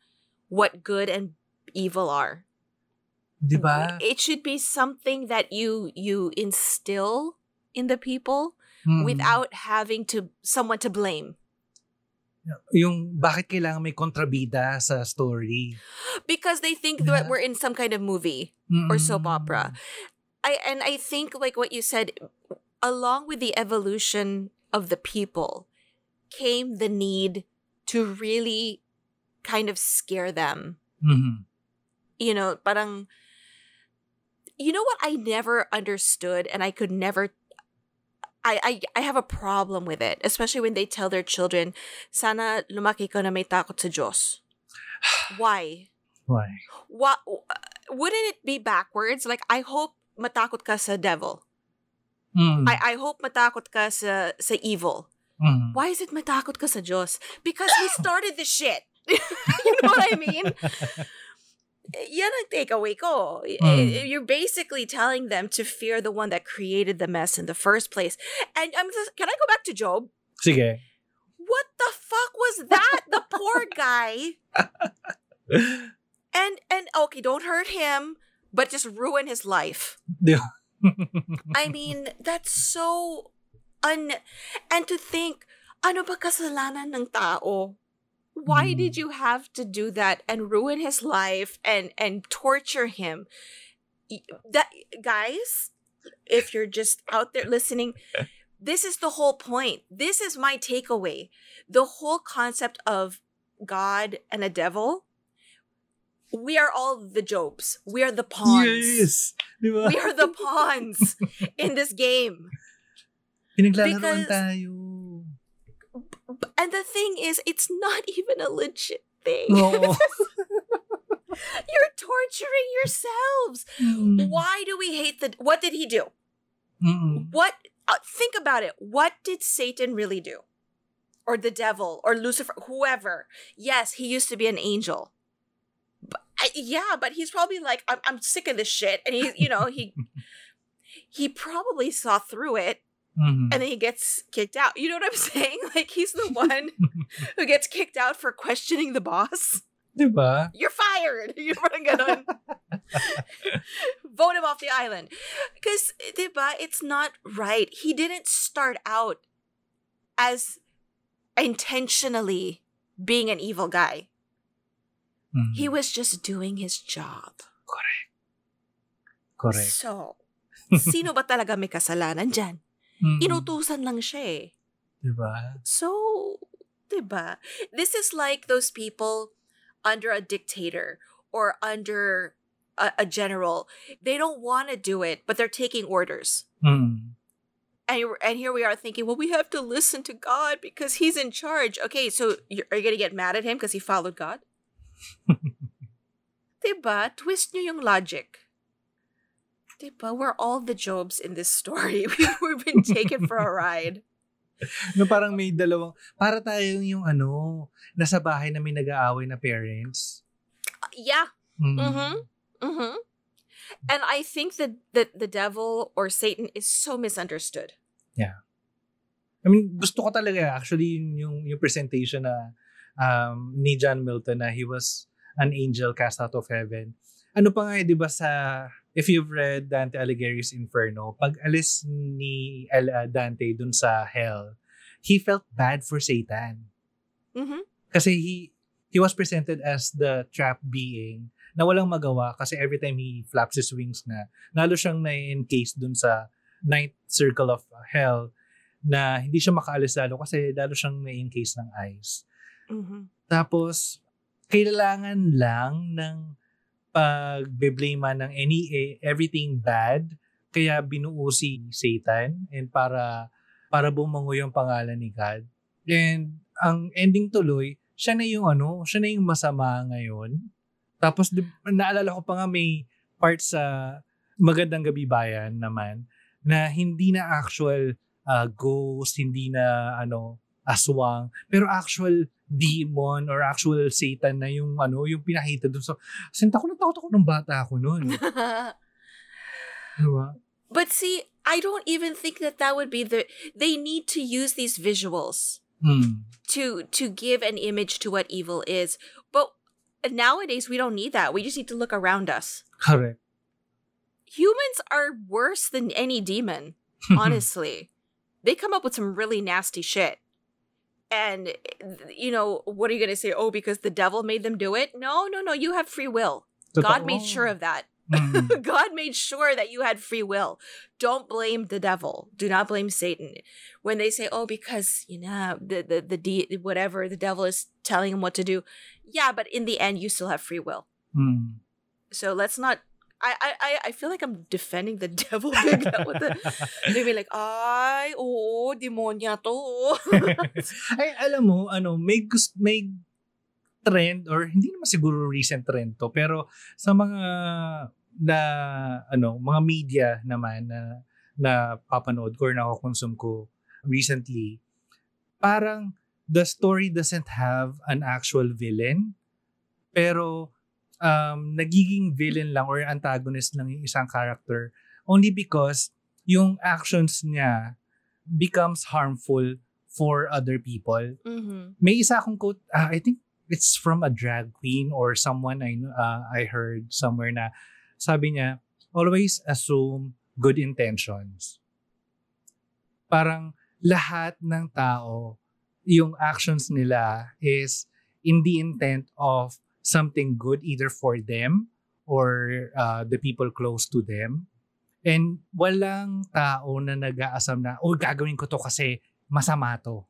what good and evil are? Di ba? It should be something that you you instill in the people Mm. without having to someone to blame. Yung bakit kailangan may kontrabida sa story. Because they think Yeah. that we're in some kind of movie. Or soap Mm. opera. I and I think like what you said along with the evolution of the people came the need to really kind of scare them. Mhm. You know, parang you know what I never understood and I could never I, I I have a problem with it, especially when they tell their children, sana lumaki ka na may takot sa Diyos. [sighs] Why? Why? What wouldn't it be backwards? Like I hope matakot ka sa devil. Mm. I I hope matakot ka sa sa evil. Mm. Why is it matakot ka sa Diyos? Because he started the shit. [laughs] you know what I mean? [laughs] Yan ang takeaway ko. Mm. You're basically telling them to fear the one that created the mess in the first place. And I'm just, can I go back to Job? Sige. What the fuck was that? the poor [laughs] guy. And and okay, don't hurt him, but just ruin his life. Ba? I mean, that's so un and to think ano ba kasalanan ng tao? Why Mm. did you have to do that and ruin his life and and torture him? That guys, if you're just out there listening, [laughs] this is the whole point. This is my takeaway. The whole concept of God and a devil. We are all the Jobs. We are the pawns. Yes! Di ba? We are the pawns [laughs] in this game. Pinaglalaroan tayo. And the thing is, it's not even a legit thing. Oo. [laughs] You're torturing yourselves. Mm. Why do we hate the. What did he do? Mm-mm. What. Uh, think about it. What did Satan really do? Or the devil, or Lucifer, whoever. Yes, he used to be an angel. I, yeah, but he's probably like, I'm, I'm sick of this shit. And he, you know, he. [laughs] He probably saw through it Mhm. and then he gets kicked out. You know what I'm [laughs] saying? Like he's the [laughs] one who gets kicked out for questioning the boss. Di ba? You're fired. You're parang ganon. Vote him off the island. Because, diba, it's not right. He didn't start out as intentionally being an evil guy. Mhm. He was just doing his job. Correct. Correct. So, [laughs] sino ba talaga may kasalanan dyan? Mm. Inutusan lang siya eh. Di ba? So, diba? This is like those people under a dictator or under a, a general. They don't want to do it, but they're taking orders. Mm. And, and here we are thinking, well, we have to listen to God because He's in charge. Okay, so are you going to get mad at Him because He followed God? [laughs] diba? Twist nyo yung logic. Diba? We're all the Jobs in this story. [laughs] We've, been taken for a ride. [laughs] No, parang may dalawang, para tayo yung ano, nasa bahay na may nag-aaway na parents. Yeah. Mm. Mm-hmm. Mm-hmm. And I think that, that the devil or Satan is so misunderstood. I mean, gusto ko talaga actually yung, yung, yung presentation na um, ni John Milton na he was an angel cast out of heaven. Ano pa nga, eh, di ba sa, if you've read Dante Alighieri's Inferno, pag alis ni El- uh, Dante dun sa hell, he felt bad for Satan. Mm-hmm. Kasi he, he was presented as the trapped being na walang magawa kasi every time he flaps his wings na, lalo siyang na-encase dun sa ninth circle of hell na hindi siya makaalis lalo kasi lalo siyang na-encase ng ice. Mm-hmm. Tapos, kailangan lang ng pagbeblema ng any eh, everything bad kaya binuo si Satan and para para bumango yung pangalan ni God. And ang ending tuloy, siya na yung ano, siya na yung masama ngayon. Tapos naalala ko pa nga may part sa Magandang Gabi Bayan naman na hindi na actual uh, ghost, hindi na ano aswang, pero actual demon or actual Satan na yung ano, yung pinakita doon. So, sinta ko na takot ako ng bata ako noon. [laughs] diba? but see, I don't even think that that would be the. They need to use these visuals Hmm. to to give an image to what evil is. But nowadays we don't need that. We just need to look around us. Correct. Humans are worse than any demon. [laughs] honestly. they come up with some really nasty shit. And, you know, what are you going to say? Oh, because the devil made them do it? No, no, no. You have free will. God made sure of that. Mm. [laughs] God made sure that you had free will. Don't blame the devil. Do not blame Satan. When they say, "Oh, because you know the the the de- whatever the devil is telling him what to do," yeah, but in the end, you still have free will. Mm. So let's not. I I I- feel like I'm defending the [laughs] devil. bigla with the, they be like, "Ay, oh, demonya to." [laughs] Ay, alam mo, ano, may may trend or hindi naman siguro recent trend to, pero sa mga na ano, mga media naman na na papanood ko or nakokonsume ko recently, parang the story doesn't have an actual villain, pero um, nagiging villain lang or antagonist lang yung isang character only because yung actions niya becomes harmful for other people. mm-hmm. May isa akong quote, ah, I think it's from a drag queen or someone I uh, I heard somewhere na sabi niya, always assume good intentions. Parang lahat ng tao, yung actions nila is in the intent of something good either for them or uh, the people close to them. And walang tao na nag-aasam na, oh, gagawin ko to kasi masama to.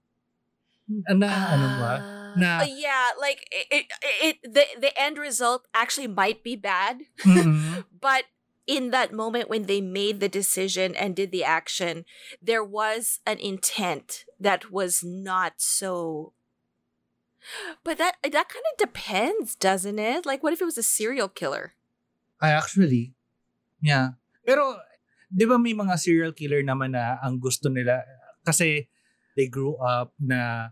Na, ano ba? Na- Uh, yeah, like it, it, it the the end result actually might be bad, Mhm. [laughs] but in that moment when they made the decision and did the action, there was an intent that was not so. But that that kind of depends, doesn't it? Like, what if it was a serial killer? I actually, yeah. Pero, di ba may mga serial killer naman na ang gusto nila, kasi they grew up na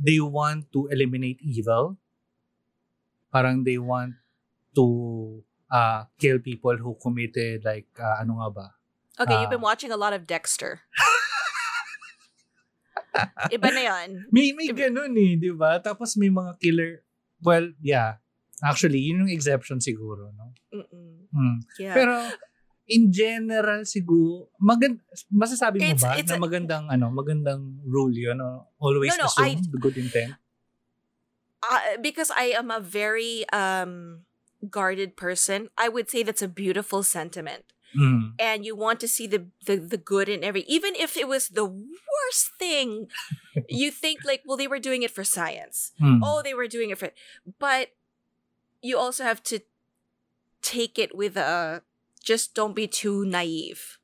they want to eliminate evil. Parang they want to uh, kill people who committed like, uh, ano nga ba? Okay, you've been Ah. watching a lot of Dexter. [laughs] Iba na yan. May, may ganun eh, di ba? Tapos may mga killer, well, yeah. Actually, yun yung exception siguro, no? Mm-mm. Hmm. Yeah. Pero in general siguro magand masasabi mo It's- ba it's na a- magandang ano magandang rule yun no? always No, no, assume I- the good intent uh, because I am a very um guarded person, I would say that's a beautiful sentiment. Mm. And you want to see the, the the good in every even if it was the worst thing, you think like, well, they were doing it for science. Mm. Oh, they were doing it for but you also have to take it with a just don't be too naive.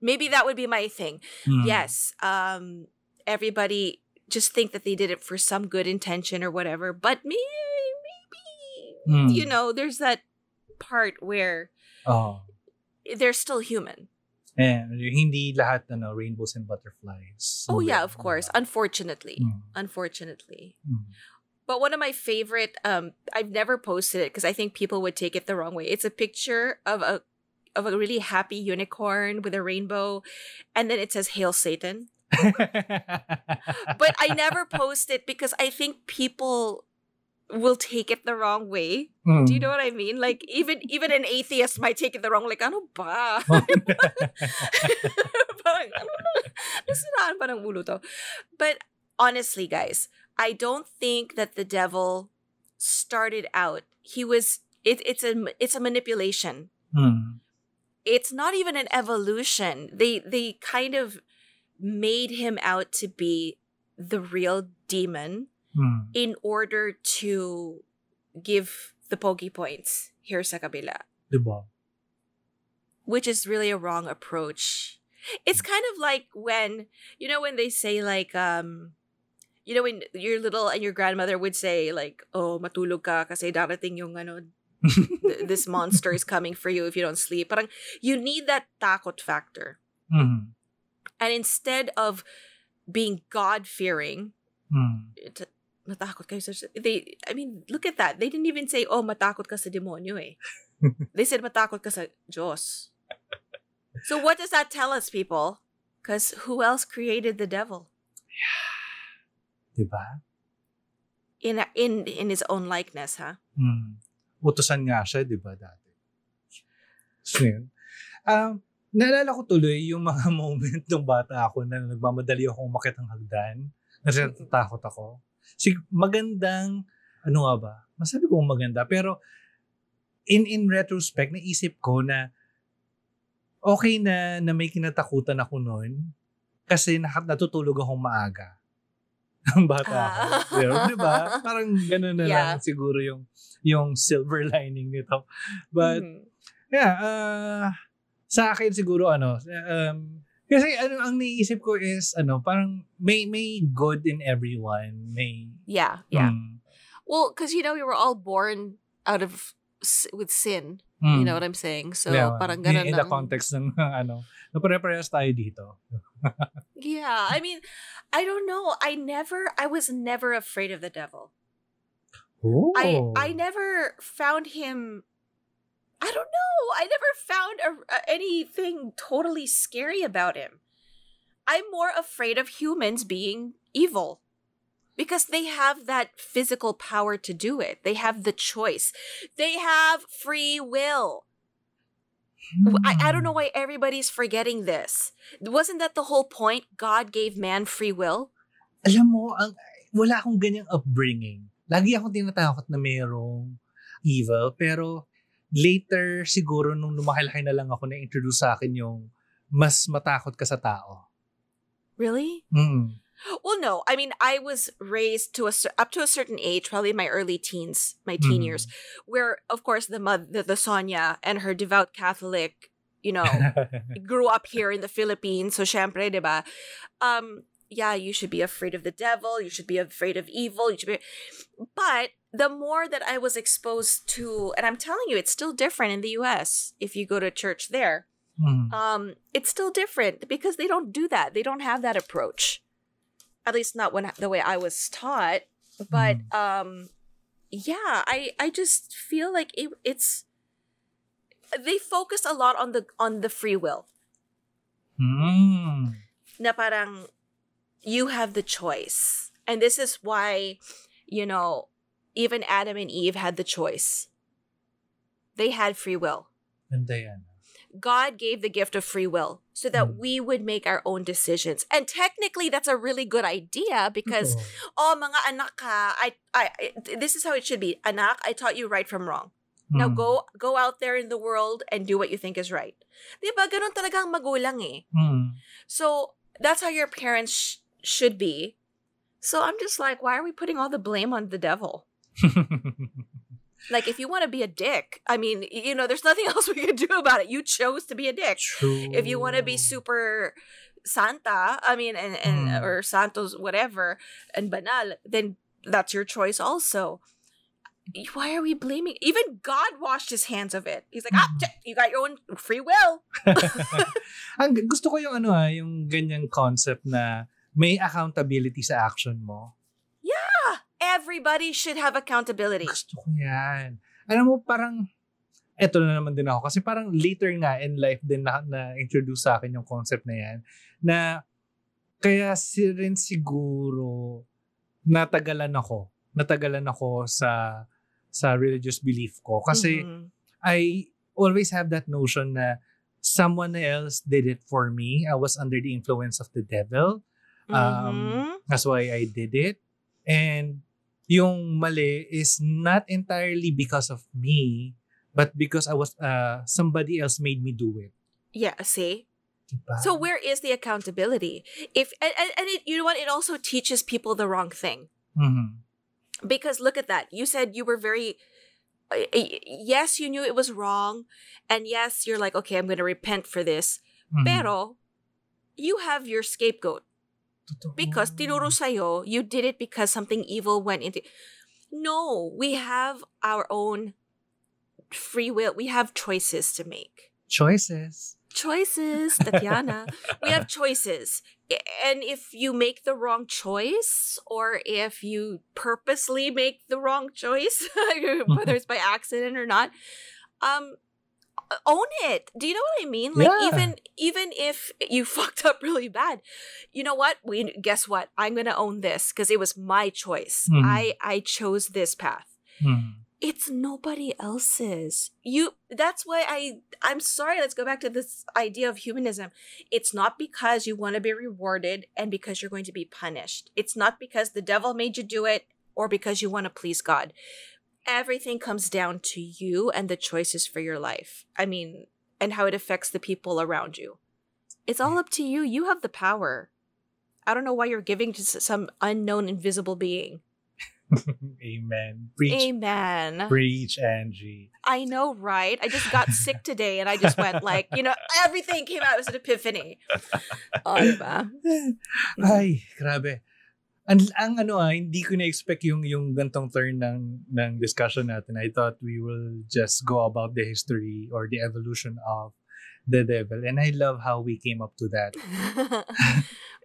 Maybe that would be my thing. Mm. yes um everybody just think that they did it for some good intention or whatever but maybe maybe Mm. you know there's that part where oh they're still human eh hindi lahat ano rainbows and butterflies oh yeah of course unfortunately Mm. unfortunately Mm. But one of my favorite, um, I've never posted it because I think people would take it the wrong way. It's a picture of a of a really happy unicorn with a rainbow, and then it says "Hail Satan." [laughs] But I never post it because I think people will take it the wrong way. Mm. Do you know what I mean? Like even even an atheist might take it the wrong. Like ano ba? [laughs] [laughs] parang ano nasiraan pa ng ulo to. But honestly, guys, I don't think that the devil started out. He was it, it's a it's a manipulation. Mm. It's not even an evolution. They they kind of made him out to be the real demon Mm. in order to give the pokey points here sa kabila, Diba? which is really a wrong approach. It's kind of like when you know when they say like um you know when you're little and your grandmother would say like oh matulog ka kasi darating yung ano [laughs] th- this monster is coming for you if you don't sleep. Parang you need that takot factor. Mm. And instead of being God fearing, Mm. Matakot kayo sa they I mean look at that they didn't even say oh matakot ka sa demonyo eh [laughs] they said matakot ka sa Diyos so what does that tell us people because who else created the devil Diba? in in in his own likeness ha Mm. Utusan nga siya, di ba, dati? So, yun. Um, naalala ko tuloy yung mga [laughs] moment ng bata ako na nagmamadali akong umakit ng hagdan. Natatakot ako. Sig magandang, ano nga ba? Masabi ko maganda. Pero, in in retrospect, naisip ko na okay na na may kinatakutan ako noon kasi nat- natutulog akong maaga. [laughs] Ang bata ako. Ah. [laughs] Pero, di ba? Parang ganun na Yeah. lang siguro yung yung silver [laughs] lining nito. But, Mhm. yeah, uh, sa akin siguro ano, um, kasi ano ang naiisip ko is ano, parang may may good in everyone. May yeah yeah mm, well because you know we were all born out of with sin mm, you know what I'm saying so yeah, parang in, ganun in the lang. context ng [laughs] ano, na pare-parehas tayo dito. [laughs] yeah I mean I don't know I never I was never afraid of the devil Oh. I I never found him. I don't know. I never found a, anything totally scary about him. I'm more afraid of humans being evil because they have that physical power to do it. They have the choice. They have free will. I, I don't know hmm. why everybody's forgetting this. Wasn't that the whole point? God gave man free will. Alam mo, ang, wala akong ganyang upbringing. Lagi akong tinatakot na mayroong evil, pero later siguro nung lumaki na lang ako na-introduce sa akin yung mas matakot ka sa tao. Really? Mm. Well, no. I mean, I was raised to a up to a certain age, probably my early teens, my teen Mhm. years, where of course the mother, the, the Sonia and her devout Catholic, you know, [laughs] grew up here in the Philippines. So, syempre, diba? Um, yeah, you should be afraid of the devil. You should be afraid of evil. You should be. But the more that I was exposed to, and I'm telling you, it's still different in the U.S. If you go to church there, Mm. um, it's still different because they don't do that. They don't have that approach. At least not when the way I was taught. But um, yeah, I I just feel like it, it's they focus a lot on the on the free will. Mm. Na parang you have the choice, and this is why you know even Adam and Eve had the choice. They had free will. Ganda yan. God gave the gift of free will so that Mm. we would make our own decisions. And technically that's a really good idea because Oo. oh mga anak ka, I I I- this is how it should be. Anak, I taught you right from wrong. Now Mm. go go out there in the world and do what you think is right. 'Di ba ganun talaga ang magulang eh. Mm. So that's how your parents sh- should be. So I'm just like why are we putting all the blame on the devil? [laughs] Like if you want to be a dick, I mean, you know, there's nothing [laughs] else we can do about it. You chose to be a dick. True. if you want to be super santa i mean and, and Mm. or santos whatever and banal then that's your choice also why are we blaming even god washed his hands of it he's like ah Mm. t- you got your own free will [laughs] Ang gusto ko yung ano ah, yung ganyang concept na may accountability sa action mo. Everybody should have accountability. Gusto ko yan. Alam mo, parang, eto na naman din ako. Kasi parang later nga in life din na, na-introduce sa akin yung concept na yan. Na, kaya si rin siguro, natagalan ako. Natagalan ako sa sa religious belief ko. Kasi, Mhm. I always have that notion na someone else did it for me. I was under the influence of the devil. Um, Mhm. That's why I did it. And yung mali is not entirely because of me, but because I was uh somebody else made me do it. yeah, see? Diba? So where is the accountability? If and, and, it, you know what? It also teaches people the wrong thing. Mhm. because look at that you said you were very uh, yes you knew it was wrong and yes you're like okay i'm going to repent for this Mhm. pero you have your scapegoat Totoo. because tinuro sa'yo you did it because something evil went into no we have our own free will we have choices to make choices. choices tatiana we have choices and if you make the wrong choice or if you purposely make the wrong choice [laughs] whether it's by accident or not um own it. Do you know what i mean? Like Yeah. even even if you [laughs] fucked up really bad you know what? We guess what? I'm gonna own this because it was my choice. Mhm. i i chose this path. Mhm. it's nobody else's. You that's why i i'm sorry let's go back to this idea of humanism. It's not because you want to be rewarded and because you're going to be punished. It's not because the devil made you do it or because you want to please god everything comes down to you and the choices for your life i mean and how it affects the people around you it's all up to you you have the power i don't know why you're giving to some unknown invisible being [laughs] Amen. Preach. amen Preach, Angie. I know, right? I just got sick [laughs] today and I just went like, you know, everything came out as an epiphany. [laughs] Oh, diba? Ay, grabe. Ang, ang ano ah, hindi ko na-expect yung, yung gantong turn ng, ng discussion natin. I thought we will just go about the history or the evolution of the devil. And I love how we came up to that. [laughs]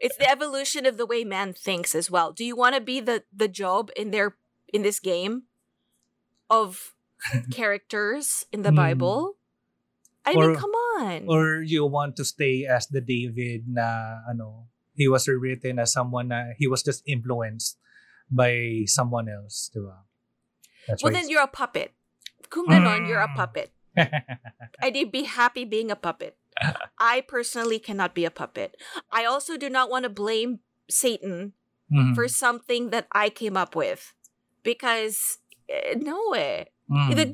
it's the evolution of the way man thinks as well. Do you want to be the the Job in their in this game of [laughs] characters in the Hmm. Bible? I Or- mean, come on. Or you want to stay as the David na ano, he was rewritten as someone na he was just influenced by someone else, di ba? That's well, then you're a puppet. Kung ganon, you're a Mm. puppet. [laughs] I'd be happy being a puppet. I personally cannot be a puppet. I also do not want to blame Satan Mhm. for something that I came up with because eh, no way. Mhm. The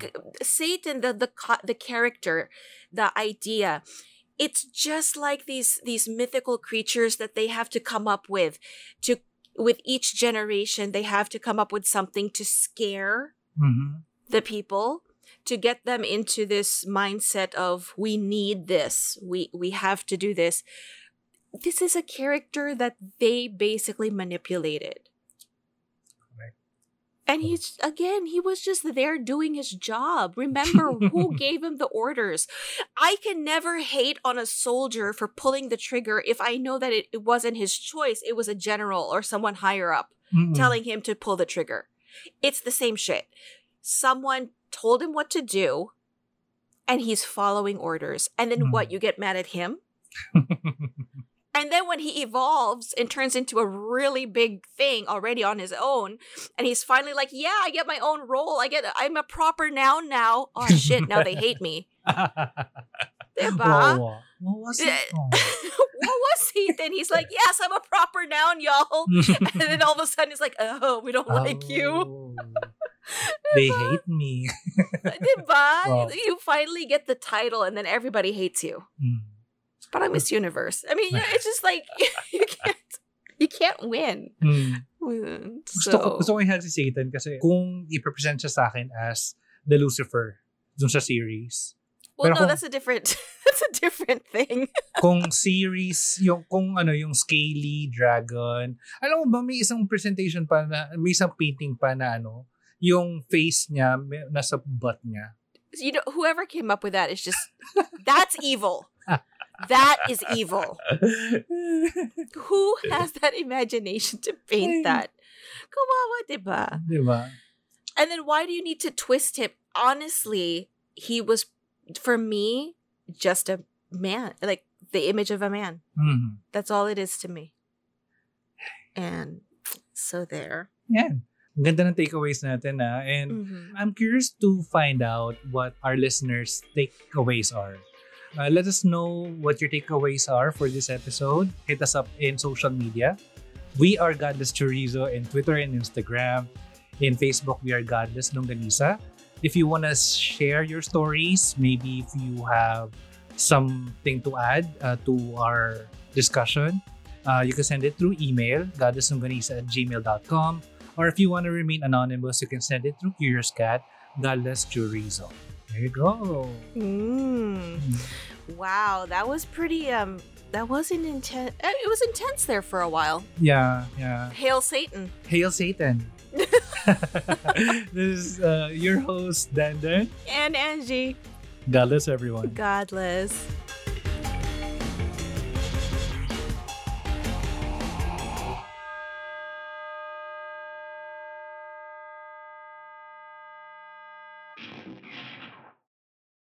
Satan the the the character, the idea it's just like these these mythical creatures that they have to come up with to with each generation they have to come up with something to scare Mhm. the people to get them into this mindset of we need this we we have to do this this is a character that they basically manipulated. And he's again he was just there doing his job remember who [laughs] gave him the orders i can never hate on a soldier for pulling the trigger if i know that it, it wasn't his choice it was a general or someone higher up Mhm. telling him to pull the trigger. It's the same shit. Someone told him what to do, and he's following orders. And then what? Mm. You get mad at him? [laughs] And then when he evolves and turns into a really big thing already on his own, and he's finally like, "Yeah, I get my own role. I get. I'm a proper noun now. Oh shit! Now they hate me." Diba? Wawa. Wawa si Eh, [laughs] what was he? Then he's like, "Yes, I'm a proper noun, y'all." [laughs] And then all of a sudden, it's like, "Oh, we don't like you." Oh. They hate me. Diba? [laughs] Wow. You finally get the title and then everybody hates you. Mm. Parang Miss Universe. I mean, it's just like [laughs] you can't you can't win. Mm. Mm, Gusto, ko, So, gusto ko yung si Satan kasi kung i-present siya sa akin as the Lucifer dun sa series. well, pero no, kung- that's a different [laughs] that's a different thing. [laughs] kung series, yung kung ano, yung scaly dragon. Alam mo ba, may isang presentation pa na, may isang painting pa na ano, yung face niya nasa butt niya. You know, whoever came up with that is just that's evil. That is evil. [laughs] Who has that imagination to paint that? Kawawa, diba? Di ba? And then why do you need to twist him? Honestly, he was, for me, just a man. Like, the image of a man. Mhm. That's all it is to me. And so there. Yeah. Ganda ng takeaways natin na. And Mhm. I'm curious to find out what our listeners' takeaways are. Uh, let us know what your takeaways are for this episode. Hit us up in social media. We are Godless Chorizo in Twitter and Instagram. In Facebook, we are Godless Longganisa. If you want to share your stories, maybe if you have something to add uh, to our discussion, uh, you can send it through email, godlesslongganisa at gmail.com. Or if you want to remain anonymous, you can send it through Curious Cat, Godless Chorizo. There you go. Mm. Wow, that was pretty, um, that wasn't intense. It was intense there for a while. Yeah, yeah. Hail Satan. Hail Satan. [laughs] [laughs] this is uh, your host, Dandan. And Angie. Godless, everyone. Godless.